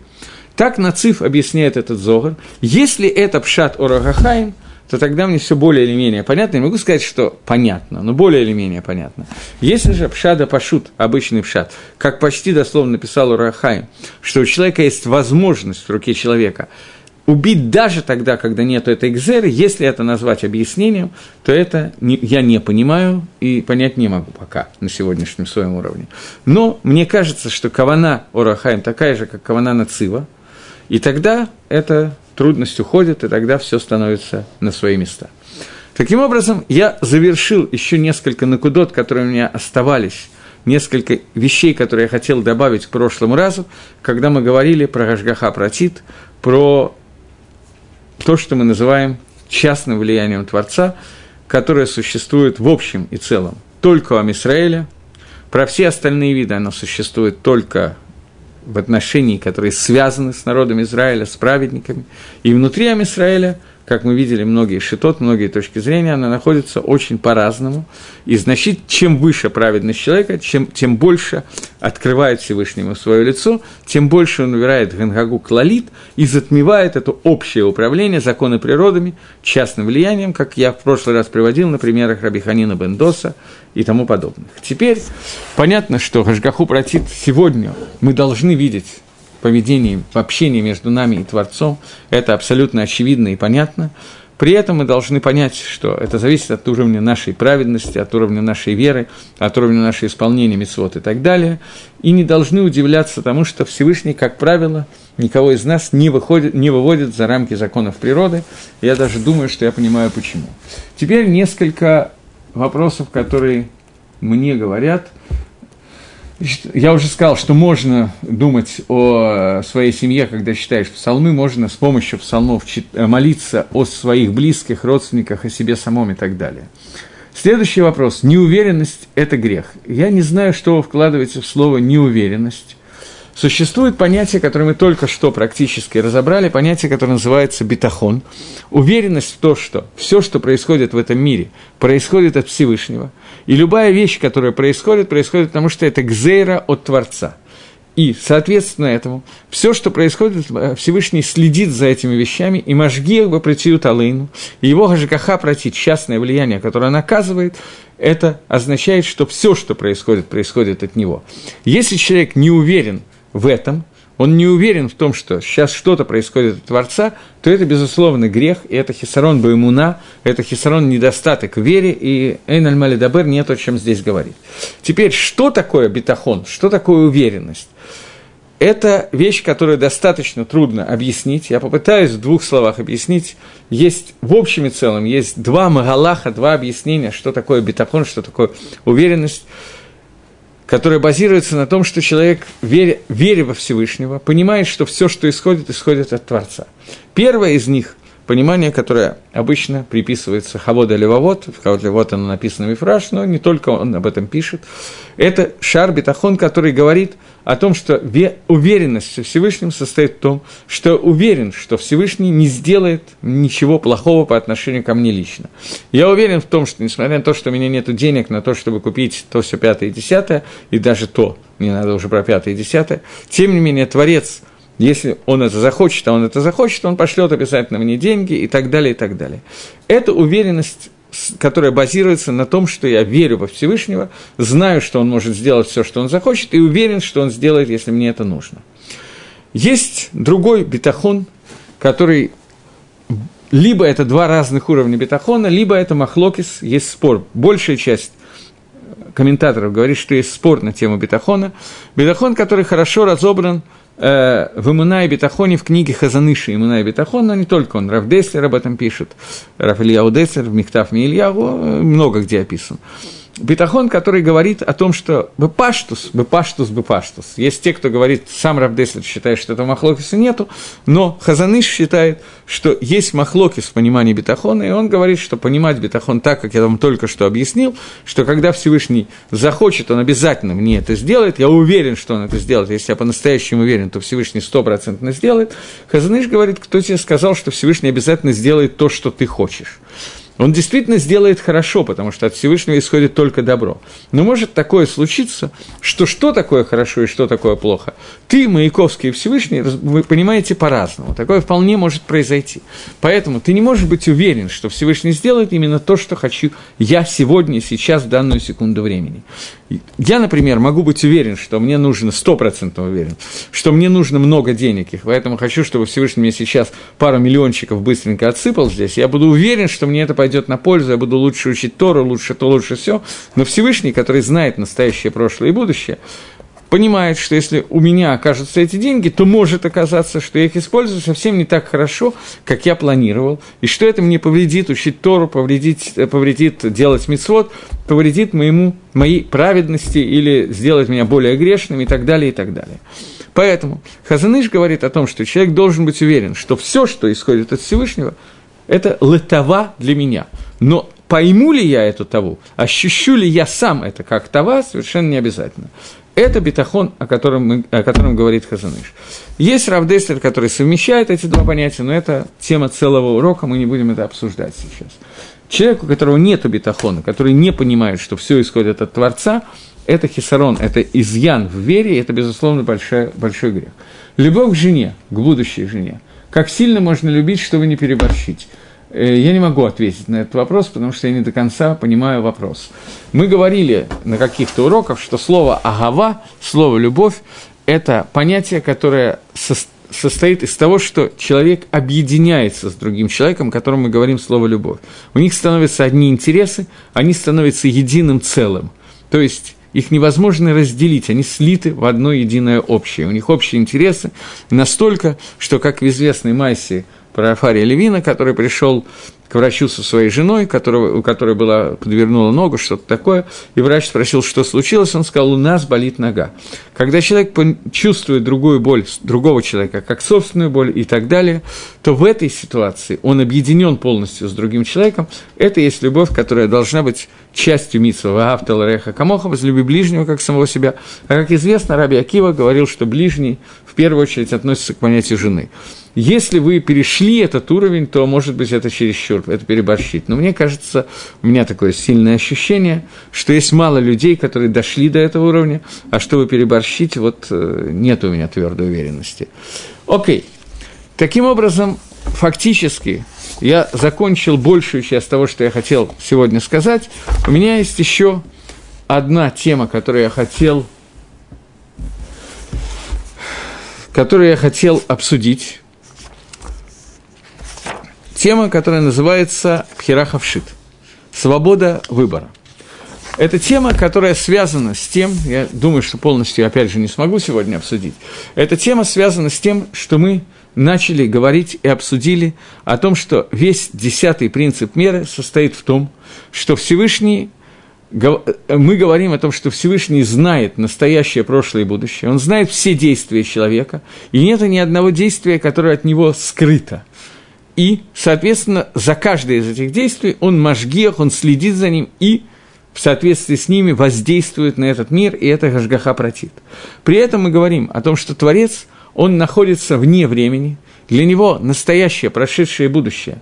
Так Нациф объясняет этот зогар. Если это пшат Орагахаим – то тогда мне все более или менее понятно. Я могу сказать, что понятно, но более или менее понятно. Если же пшада пашут, обычный пшат, как почти дословно написал Урахаим, что у человека есть возможность в руке человека убить даже тогда, когда нет этой экзеры, если это назвать объяснением, то это не, я не понимаю и понять не могу пока на сегодняшнем своем уровне. Но мне кажется, что кавана Орахаем такая же, как кавана Нацива, и тогда эта трудность уходит, и тогда все становится на свои места. Таким образом, я завершил еще несколько накудот, которые у меня оставались, несколько вещей, которые я хотел добавить к прошлому разу, когда мы говорили про Гашгаха Протит, про то, что мы называем частным влиянием Творца, которое существует в общем и целом только у Амисраэля. Про все остальные виды оно существует только в отношении, которые связаны с народом Израиля, с праведниками. И внутри Амисраэля – как мы видели, многие шитот, многие точки зрения, она находится очень по-разному. И значит, чем выше праведность человека, чем, тем больше открывает Всевышнему свое лицо, тем больше он убирает Гангагу клалит и затмевает это общее управление законы природами, частным влиянием, как я в прошлый раз приводил на примерах Рабиханина Бендоса и тому подобных. Теперь понятно, что Гашгаху протит сегодня мы должны видеть поведении, в общении между нами и Творцом, это абсолютно очевидно и понятно. При этом мы должны понять, что это зависит от уровня нашей праведности, от уровня нашей веры, от уровня нашего исполнения мецвод и так далее. И не должны удивляться тому, что Всевышний, как правило, никого из нас не, выходит, не выводит за рамки законов природы. Я даже думаю, что я понимаю, почему. Теперь несколько вопросов, которые мне говорят – я уже сказал, что можно думать о своей семье, когда читаешь псалмы, можно с помощью псалмов э, молиться о своих близких, родственниках, о себе самом и так далее. Следующий вопрос. Неуверенность – это грех. Я не знаю, что вы вкладываете в слово «неуверенность». Существует понятие, которое мы только что практически разобрали, понятие, которое называется бетахон. Уверенность в том, что все, что происходит в этом мире, происходит от Всевышнего. И любая вещь, которая происходит, происходит потому, что это гзейра от Творца. И, соответственно этому, все, что происходит, Всевышний следит за этими вещами, и Машгиях бы притиют Алейну, и его Гажикаха протит, частное влияние, которое наказывает, это означает, что все, что происходит, происходит от него. Если человек не уверен – в этом, он не уверен в том, что сейчас что-то происходит от Творца, то это, безусловно, грех, и это хисарон баймуна, это хисарон недостаток вере, и Эйн аль Дабер нет о чем здесь говорить. Теперь, что такое бетахон, что такое уверенность? Это вещь, которую достаточно трудно объяснить. Я попытаюсь в двух словах объяснить. Есть в общем и целом, есть два магалаха, два объяснения, что такое бетахон, что такое уверенность которая базируется на том, что человек, веря, веря во Всевышнего, понимает, что все, что исходит, исходит от Творца. Первое из них – понимание, которое обычно приписывается Хавода Левовод, в Хавода Левовод оно написано Мифраш, но не только он об этом пишет, это шар бетахон, который говорит о том, что уверенность в Всевышнем состоит в том, что уверен, что Всевышний не сделает ничего плохого по отношению ко мне лично. Я уверен в том, что несмотря на то, что у меня нет денег на то, чтобы купить то, все пятое и десятое, и даже то, не надо уже про пятое и десятое, тем не менее Творец – если он это захочет, а он это захочет, он пошлет обязательно мне деньги и так далее, и так далее. Это уверенность которая базируется на том, что я верю во Всевышнего, знаю, что он может сделать все, что он захочет, и уверен, что он сделает, если мне это нужно. Есть другой бетахон, который либо это два разных уровня бетахона, либо это махлокис, есть спор. Большая часть комментаторов говорит, что есть спор на тему бетахона. Бетахон, который хорошо разобран – э, в Имуна и Бетахоне в книге Хазаныши Имуна и Бетахон, но не только он, Раф Деслер об этом пишет, Раф Ильяу Деслер в Михтав Мильяву, э, много где описан. Бетахон, который говорит о том, что бепаштус, бепаштус, бепаштус. Есть те, кто говорит, сам Равдеслер считает, что этого махлокиса нету, но Хазаныш считает, что есть махлокис в понимании бетахона, и он говорит, что понимать бетахон так, как я вам только что объяснил, что когда Всевышний захочет, он обязательно мне это сделает, я уверен, что он это сделает, если я по-настоящему уверен, то Всевышний стопроцентно сделает. Хазаныш говорит, кто тебе сказал, что Всевышний обязательно сделает то, что ты хочешь. Он действительно сделает хорошо, потому что от Всевышнего исходит только добро. Но может такое случиться, что что такое хорошо и что такое плохо, ты, Маяковский и Всевышний, вы понимаете по-разному. Такое вполне может произойти. Поэтому ты не можешь быть уверен, что Всевышний сделает именно то, что хочу я сегодня, сейчас, в данную секунду времени. Я, например, могу быть уверен, что мне нужно, стопроцентно уверен, что мне нужно много денег, и поэтому хочу, чтобы Всевышний мне сейчас пару миллиончиков быстренько отсыпал здесь, я буду уверен, что мне это пойдет на пользу, я буду лучше учить Тору, лучше то, лучше все, но Всевышний, который знает настоящее, прошлое и будущее, понимает, что если у меня окажутся эти деньги, то может оказаться, что я их использую совсем не так хорошо, как я планировал, и что это мне повредит учить Тору, повредит, повредит делать мицвод, повредит моему, моей праведности или сделать меня более грешным и так далее, и так далее. Поэтому Хазаныш говорит о том, что человек должен быть уверен, что все, что исходит от Всевышнего, это летова для меня. Но пойму ли я эту таву, ощущу ли я сам это как тава, совершенно не обязательно. Это бетахон, о котором, мы, о котором говорит Хазаныш. Есть Равдестер, который совмещает эти два понятия, но это тема целого урока, мы не будем это обсуждать сейчас. Человек, у которого нет бетахона, который не понимает, что все исходит от Творца, это хисарон, это изъян в вере, это, безусловно, большой, большой грех. Любовь к жене, к будущей жене. Как сильно можно любить, чтобы не переборщить? Э, я не могу ответить на этот вопрос, потому что я не до конца понимаю вопрос. Мы говорили на каких-то уроках, что слово «агава», слово «любовь» – это понятие, которое состоит из того, что человек объединяется с другим человеком, которому мы говорим слово «любовь». У них становятся одни интересы, они становятся единым целым. То есть их невозможно разделить, они слиты в одно единое общее. У них общие интересы настолько, что, как в известной Майсе – про Афария Левина, который пришел к врачу со своей женой, которого, у которой была, подвернула ногу, что-то такое, и врач спросил, что случилось, он сказал, у нас болит нога. Когда человек чувствует другую боль другого человека, как собственную боль и так далее, то в этой ситуации он объединен полностью с другим человеком, это есть любовь, которая должна быть частью митсва Автал Реха Камоха, возлюби ближнего, как самого себя. А как известно, Раби Акива говорил, что ближний в первую очередь относится к понятию жены. Если вы перешли этот уровень, то, может быть, это чересчур, это переборщить. Но мне кажется, у меня такое сильное ощущение, что есть мало людей, которые дошли до этого уровня, а чтобы переборщить, вот э, нет у меня твердой уверенности. Окей. Таким образом, фактически, я закончил большую часть того, что я хотел сегодня сказать. У меня есть еще одна тема, которую я хотел, которую я хотел обсудить тема, которая называется Пхирахавшит – свобода выбора. Это тема, которая связана с тем, я думаю, что полностью, опять же, не смогу сегодня обсудить, эта тема связана с тем, что мы начали говорить и обсудили о том, что весь десятый принцип меры состоит в том, что Всевышний мы говорим о том, что Всевышний знает настоящее, прошлое и будущее. Он знает все действия человека, и нет ни одного действия, которое от него скрыто – и, соответственно, за каждое из этих действий он мажгех, он следит за ним и в соответствии с ними воздействует на этот мир, и это Гашгаха протит. При этом мы говорим о том, что Творец, он находится вне времени, для него настоящее, прошедшее и будущее,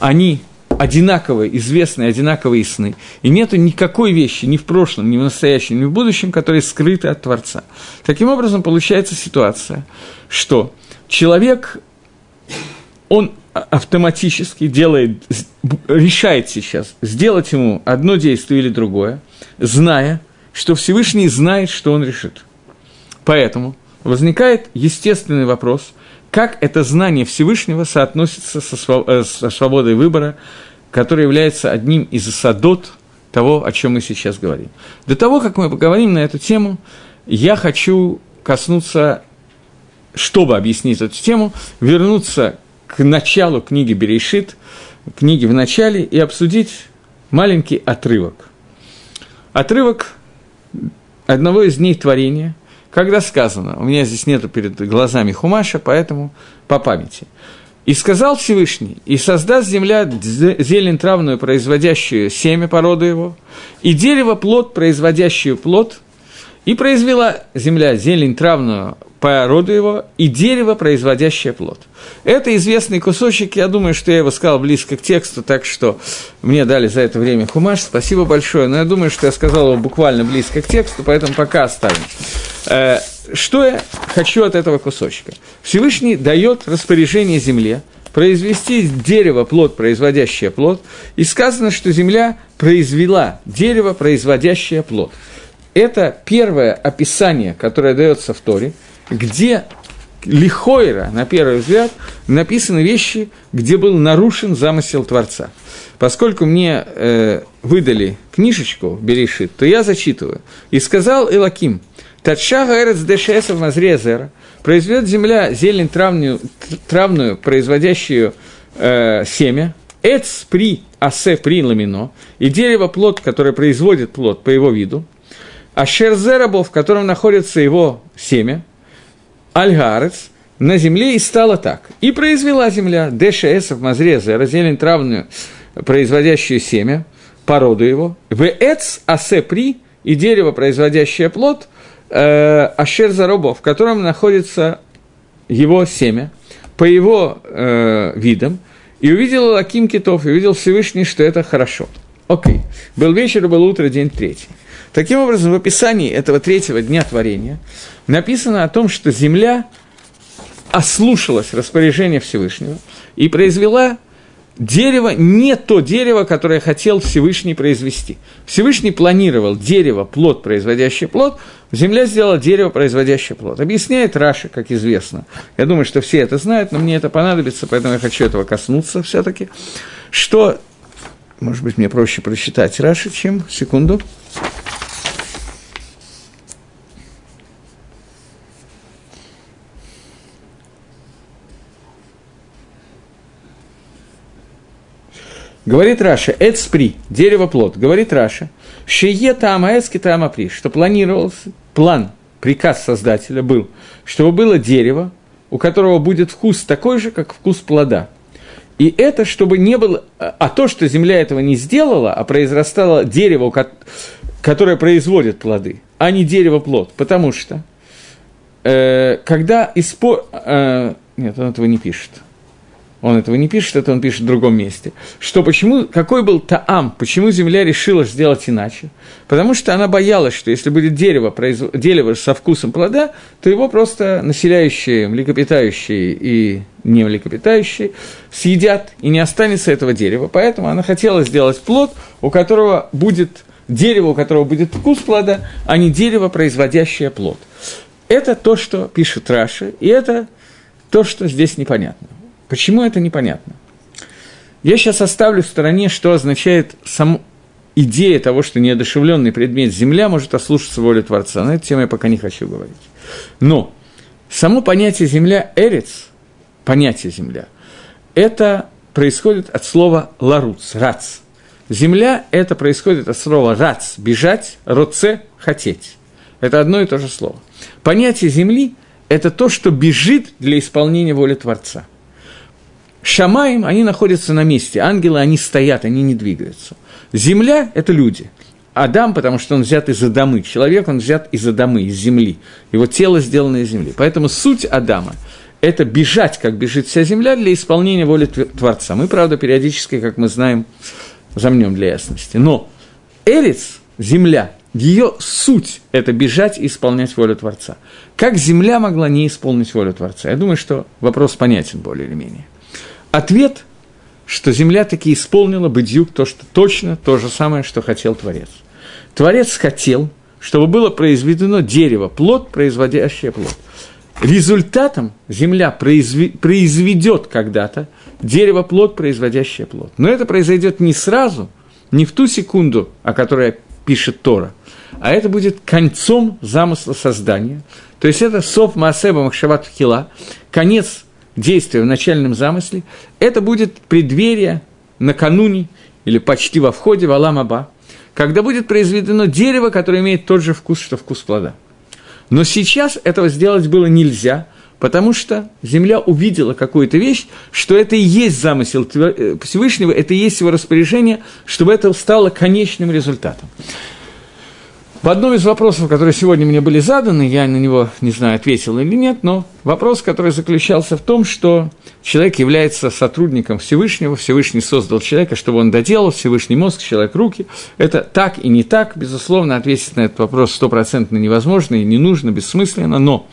они одинаковые, известные, одинаковые сны. И нету никакой вещи ни в прошлом, ни в настоящем, ни в будущем, которая скрыта от Творца. Таким образом, получается ситуация, что человек, он автоматически делает, решает сейчас сделать ему одно действие или другое, зная, что Всевышний знает, что он решит. Поэтому возникает естественный вопрос, как это знание Всевышнего соотносится со, э, со свободой выбора, которая является одним из садот того, о чем мы сейчас говорим. До того, как мы поговорим на эту тему, я хочу коснуться, чтобы объяснить эту тему, вернуться к началу книги Берешит, книги в начале, и обсудить маленький отрывок. Отрывок одного из дней творения, когда сказано, у меня здесь нету перед глазами Хумаша, поэтому по памяти. «И сказал Всевышний, и создаст земля зелень травную, производящую семя породы его, и дерево плод, производящую плод, и произвела земля зелень травную, по роду его, и дерево, производящее плод. Это известный кусочек, я думаю, что я его сказал близко к тексту, так что мне дали за это время хумаш, спасибо большое, но я думаю, что я сказал его буквально близко к тексту, поэтому пока оставим. Э, что я хочу от этого кусочка? Всевышний дает распоряжение земле произвести дерево, плод, производящее плод, и сказано, что земля произвела дерево, производящее плод. Это первое описание, которое дается в Торе, где лихойра, на первый взгляд, написаны вещи, где был нарушен замысел Творца. Поскольку мне э, выдали книжечку Берешит, то я зачитываю. «И сказал Элаким, Татша Гэрец Дешесов Мазрезера, произведет земля зелень травную, травную производящую э, семя, эц при асе при ламино, и дерево плод, которое производит плод по его виду, а шерзерабов, в котором находится его семя, альгарец, на земле и стало так. И произвела земля ДШС в Мазрезе, разделен травную, производящую семя, породу его, в эц асе при, и дерево, производящее плод, э, ашер заробов, в котором находится его семя, по его э, видам, и увидел Лаким Китов, и увидел Всевышний, что это хорошо. Окей. Был вечер, был утро, день третий. Таким образом, в описании этого третьего дня творения написано о том, что земля ослушалась распоряжения Всевышнего и произвела дерево не то дерево, которое хотел Всевышний произвести. Всевышний планировал дерево, плод, производящий плод, земля сделала дерево, производящее плод. Объясняет Раши, как известно. Я думаю, что все это знают, но мне это понадобится, поэтому я хочу этого коснуться все таки что, может быть, мне проще прочитать Раши, чем, секунду, Говорит Раша, עץ פרי, дерево плод, говорит Раша, שיהא טעם העץ כטעם הפרי, что планировался, план, приказ Создателя был, чтобы было дерево, у которого будет вкус такой же, как вкус плода. И это, чтобы не было... А то, что земля этого не сделала, а произрастало дерево, которое производит плоды, а не дерево-плод. Потому что, э, когда испо... Э, нет, он этого не пишет он этого не пишет, это он пишет в другом месте, что почему, какой был Таам, почему земля решила сделать иначе? Потому что она боялась, что если будет дерево, произв... дерево со вкусом плода, то его просто населяющие, млекопитающие и не млекопитающие съедят, и не останется этого дерева. Поэтому она хотела сделать плод, у которого будет дерево, у которого будет вкус плода, а не дерево, производящее плод. Это то, что пишет Раши, и это то, что здесь непонятно. Почему это непонятно? Я сейчас оставлю в стороне, что означает сам идея того, что неодушевленный предмет Земля может ослушаться воли Творца. На эту тему я пока не хочу говорить. Но само понятие Земля Эрец, понятие Земля, это происходит от слова ларуц, рац. Земля – это происходит от слова рац, бежать, роце, хотеть. Это одно и то же слово. Понятие Земли – это то, что бежит для исполнения воли Творца. Шамаем, они находятся на месте, ангелы, они стоят, они не двигаются. Земля – это люди. Адам, потому что он взят из Адамы. Человек, он взят из Адамы, из земли. Его тело сделано из земли. Поэтому суть Адама – это бежать, как бежит вся земля, для исполнения воли Творца. Мы, правда, периодически, как мы знаем, замнем для ясности. Но Эрец, земля, ее суть – это бежать и исполнять волю Творца. Как земля могла не исполнить волю Творца? Я думаю, что вопрос понятен более или менее. Ответ, что земля таки исполнила быдюк то, что точно то же самое, что хотел Творец. Творец хотел, чтобы было произведено дерево, плод, производящее плод. Результатом земля произведет когда-то дерево, плод, производящее плод. Но это произойдет не сразу, не в ту секунду, о которой пишет Тора, а это будет концом замысла создания. То есть это сов Маасеба Махшават Хила, конец действия в начальном замысле, это будет преддверие накануне или почти во входе в Аламаба, когда будет произведено дерево, которое имеет тот же вкус, что вкус плода. Но сейчас этого сделать было нельзя, потому что земля увидела какую-то вещь, что это и есть замысел э, Всевышнего, это и есть его распоряжение, чтобы это стало конечным результатом. В одном из вопросов, которые сегодня мне были заданы, я на него, не знаю, ответил или нет, но вопрос, который заключался в том, что человек является сотрудником Всевышнего, Всевышний создал человека, чтобы он доделал, Всевышний мозг, человек руки. Это так и не так, безусловно, ответить на этот вопрос стопроцентно невозможно и не нужно, бессмысленно, но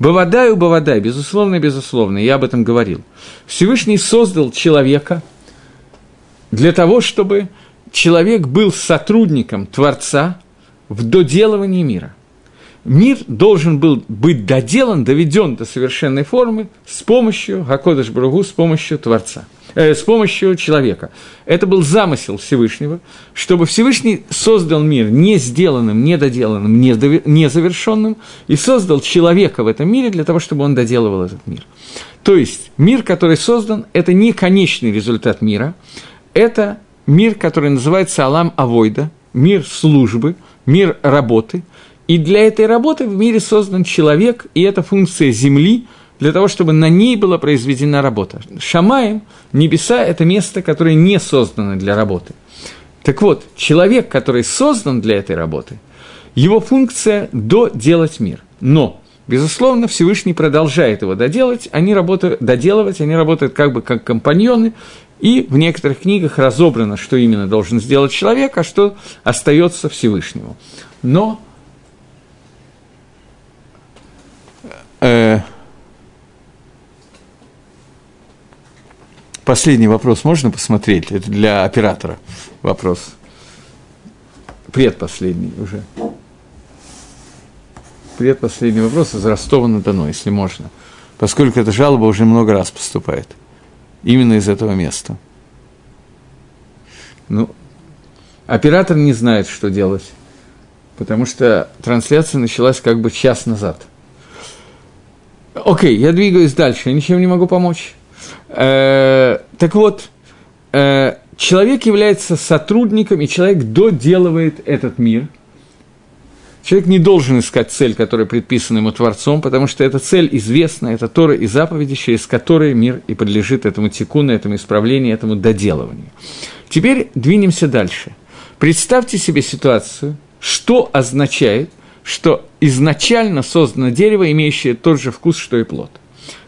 Бавадай у Бавадай, безусловно, безусловно, я об этом говорил. Всевышний создал человека для того, чтобы человек был сотрудником Творца – в доделывании мира. Мир должен был быть доделан, доведен до совершенной формы с помощью Гакодыш Бругу, с помощью Творца, э, с помощью человека. Это был замысел Всевышнего, чтобы Всевышний создал мир не сделанным, не доделанным, не, завершенным, и создал человека в этом мире для того, чтобы он доделывал этот мир. То есть мир, который создан, это не конечный результат мира, это мир, который называется Алам Авойда, мир службы – мир работы, и для этой работы в мире создан человек, и это функция Земли, для того, чтобы на ней была произведена работа. Шамаем, небеса – это место, которое не создано для работы. Так вот, человек, который создан для этой работы, его функция – доделать мир. Но, безусловно, Всевышний продолжает его доделать, они работают, доделывать, они работают как бы как компаньоны, и в некоторых книгах разобрано, что именно должен сделать человек, а что остается Всевышнему. Но э, последний вопрос можно посмотреть? Это для оператора вопрос. Предпоследний уже. Предпоследний вопрос из Ростова-на-Дону, если можно. Поскольку эта жалоба уже много раз поступает именно из этого места. Ну, оператор не знает, что делать, потому что трансляция началась как бы час назад. Окей, я двигаюсь дальше, я ничем не могу помочь. Э, так вот, э, человек является сотрудником, и человек доделывает этот мир – Человек не должен искать цель, которая предписана ему Творцом, потому что эта цель известна, это Тора и заповеди, через которые мир и подлежит этому тикуну, этому исправлению, этому доделыванию. Теперь двинемся дальше. Представьте себе ситуацию, что означает, что изначально создано дерево, имеющее тот же вкус, что и плод.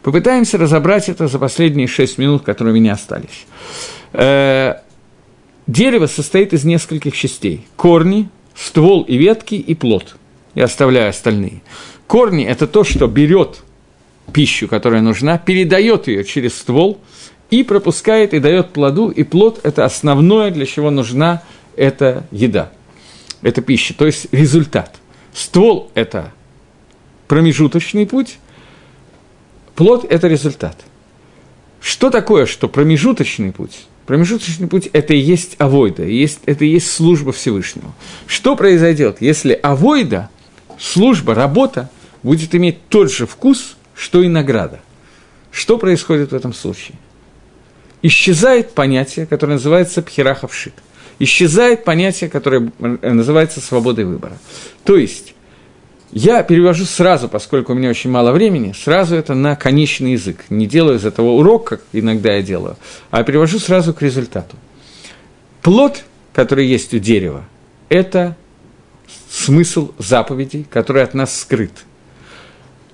Попытаемся разобрать это за последние шесть минут, которые у меня остались. Э, дерево состоит из нескольких частей. Корни, ствол и ветки и плод. Я оставляю остальные. Корни – это то, что берет пищу, которая нужна, передает ее через ствол и пропускает и дает плоду, и плод – это основное, для чего нужна эта еда, эта пища, то есть результат. Ствол – это промежуточный путь, плод – это результат. Что такое, что промежуточный путь? Промежуточный путь – это и есть авойда, есть, это и есть служба Всевышнего. Что произойдет, если авойда, служба, работа, будет иметь тот же вкус, что и награда? Что происходит в этом случае? Исчезает понятие, которое называется пхераховшит. Исчезает понятие, которое называется свободой выбора. То есть, я перевожу сразу, поскольку у меня очень мало времени, сразу это на конечный язык. Не делаю из этого урок, как иногда я делаю, а перевожу сразу к результату. Плод, который есть у дерева, это смысл заповедей, который от нас скрыт.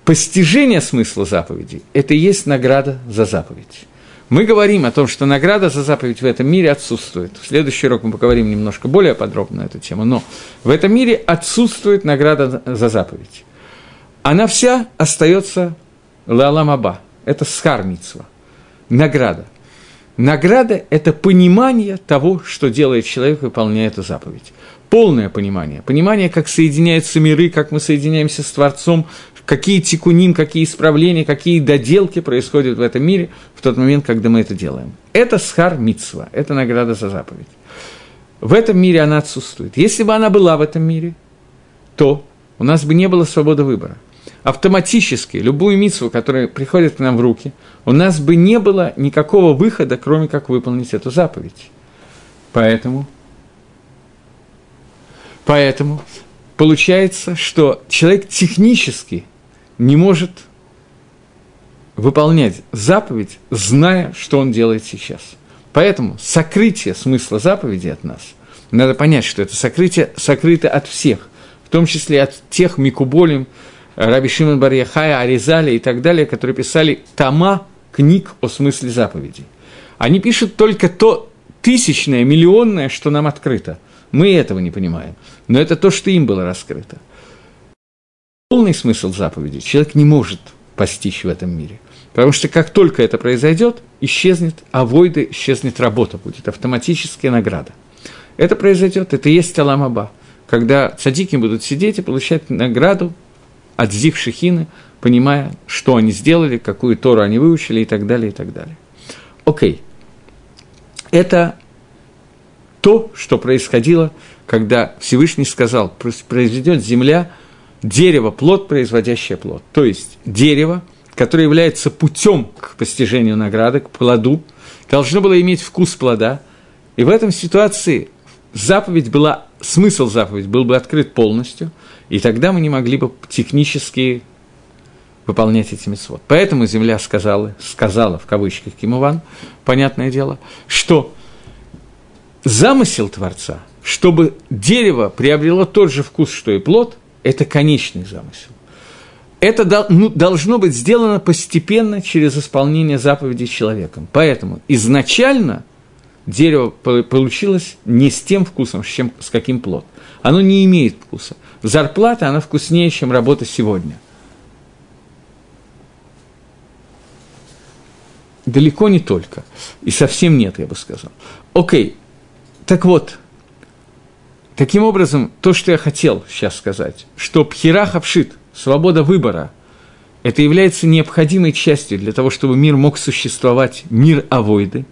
Постижение смысла заповедей – это и есть награда за заповедь. Мы говорим о том, что награда за заповедь в этом мире отсутствует. В следующий урок мы поговорим немножко более подробно эту тему, но в этом мире отсутствует награда за заповедь. Она вся остается лаламаба, это схармитсва, награда. Награда – это понимание того, что делает человек, выполняя эту заповедь. Полное понимание. Понимание, как соединяются миры, как мы соединяемся с Творцом, какие тикуним, какие исправления, какие доделки происходят в этом мире в тот момент, когда мы это делаем. Это схар митсва, это награда за заповедь. В этом мире она отсутствует. Если бы она была в этом мире, то у нас бы не было свободы выбора. Автоматически любую митсву, которая приходит к нам в руки, у нас бы не было никакого выхода, кроме как выполнить эту заповедь. Поэтому, поэтому получается, что человек технически – не может выполнять заповедь, зная, что он делает сейчас. Поэтому сокрытие смысла заповеди от нас, надо понять, что это сокрытие сокрыто от всех, в том числе от тех Микуболим, Раби Шимон Барьяхая, Аризали и так далее, которые писали тома книг о смысле заповедей. Они пишут только то тысячное, миллионное, что нам открыто. Мы этого не понимаем. Но это то, что им было раскрыто. Полный смысл заповеди человек не может постичь в этом мире. Потому что как только это произойдет, исчезнет авойды, исчезнет работа, будет автоматическая награда. Это произойдет, это и есть Аламаба, когда цадики будут сидеть и получать награду от Зих Шехины, понимая, что они сделали, какую Тору они выучили и так далее, и так далее. Окей. Это то, что происходило, когда Всевышний сказал, произведет земля дерево, плод, производящее плод. То есть дерево, которое является путем к постижению награды, к плоду, должно было иметь вкус плода. И в этом ситуации заповедь была, смысл заповеди был бы открыт полностью, и тогда мы не могли бы технически выполнять эти митцвот. Поэтому земля сказала, сказала в кавычках Кимуван, понятное дело, что замысел Творца, чтобы дерево приобрело тот же вкус, что и плод, это конечный замысел. Это ну, должно быть сделано постепенно через исполнение заповедей человеком. Поэтому изначально дерево получилось не с тем вкусом, с, чем, с каким плод. Оно не имеет вкуса. Зарплата, она вкуснее, чем работа сегодня. Далеко не только. И совсем нет, я бы сказал. Окей, так вот, таким образом, то, что я хотел сейчас сказать, что пхирах обшит, свобода выбора, это является необходимой частью для того, чтобы мир мог существовать, мир авойды.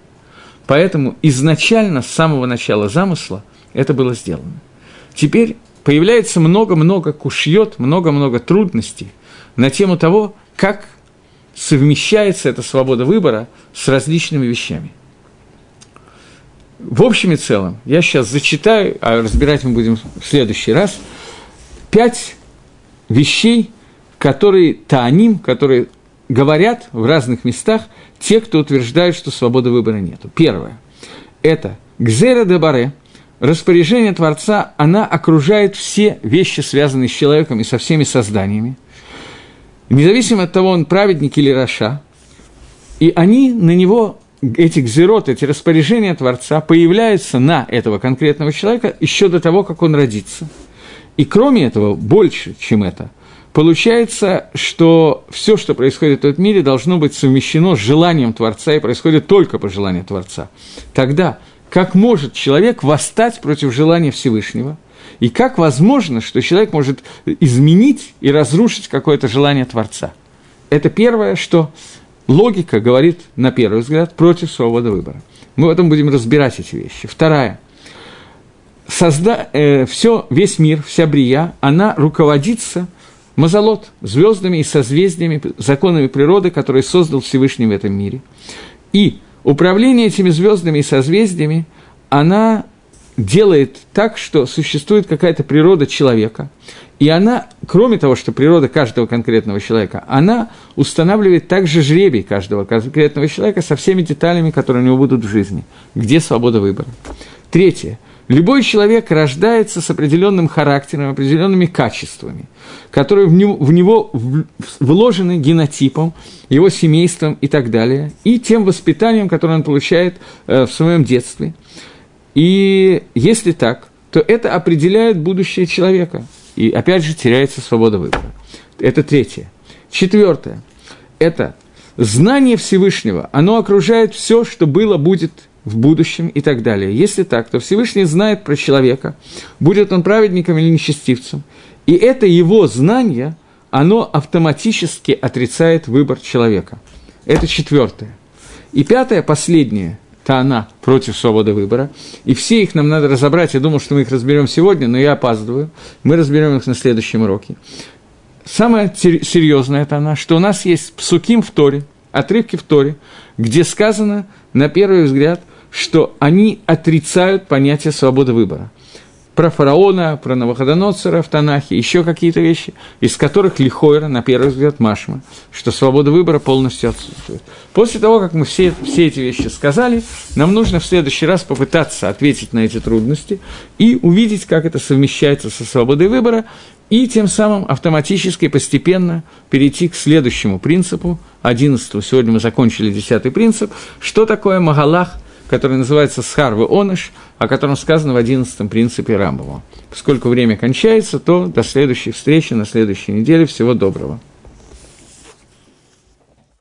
Поэтому изначально, с самого начала замысла, это было сделано. Теперь появляется много-много кушьет, много-много трудностей на тему того, как совмещается эта свобода выбора с различными вещами – в общем и целом, я сейчас зачитаю, а разбирать мы будем в следующий раз, пять вещей, которые тааним, которые говорят в разных местах те, кто утверждают, что свободы выбора нет. Первое – это гзера де баре, распоряжение Творца, она окружает все вещи, связанные с человеком и со всеми созданиями, независимо от того, он праведник или раша, и они на него эти гзерот, эти распоряжения Творца появляются на этого конкретного человека еще до того, как он родится. И кроме этого, больше, чем это, получается, что все, что происходит в этом мире, должно быть совмещено с желанием Творца и происходит только по желанию Творца. Тогда как может человек восстать против желания Всевышнего? И как возможно, что человек может изменить и разрушить какое-то желание Творца? Это первое, что логика говорит, на первый взгляд, против свободы выбора. Мы в этом будем разбирать эти вещи. Вторая. Созда... Э, все, весь мир, вся брия, она руководится мазолот, звездами и созвездиями, законами природы, которые создал Всевышний в этом мире. И управление этими звездами и созвездиями, она делает так, что существует какая-то природа человека, и она, кроме того, что природа каждого конкретного человека, она устанавливает также жребий каждого конкретного человека со всеми деталями, которые у него будут в жизни, где свобода выбора. Третье. Любой человек рождается с определенным характером, определенными качествами, которые в него, в него вложены генотипом, его семейством и так далее, и тем воспитанием, которое он получает э, в своем детстве. И если так, то это определяет будущее человека. И опять же теряется свобода выбора. Это третье. Четвертое. Это знание Всевышнего. Оно окружает все, что было, будет в будущем и так далее. Если так, то Всевышний знает про человека, будет он праведником или нечестивцем. И это его знание, оно автоматически отрицает выбор человека. Это четвертое. И пятое, последнее, Таана против свободы выбора. И все их нам надо разобрать. Я думал, что мы их разберем сегодня, но я опаздываю. Мы разберем их на следующем уроке. Самое серьезное это она, что у нас есть псуким в Торе, отрывки в Торе, где сказано, на первый взгляд, что они отрицают понятие свободы выбора. Про фараона, про Навуходоноцера в Танахе, еще какие-то вещи, из которых Лихойра, на первый взгляд, Машма, что свобода выбора полностью отсутствует. После того, как мы все, все эти вещи сказали, нам нужно в следующий раз попытаться ответить на эти трудности и увидеть, как это совмещается со свободой выбора, и тем самым автоматически, постепенно перейти к следующему принципу, 11 сегодня мы закончили 10 принцип, что такое Магалах, который называется Схарвы Оныш, о котором сказано в 11 принципе Рамбова. Поскольку время кончается, то до следующей встречи на следующей неделе. Всего доброго.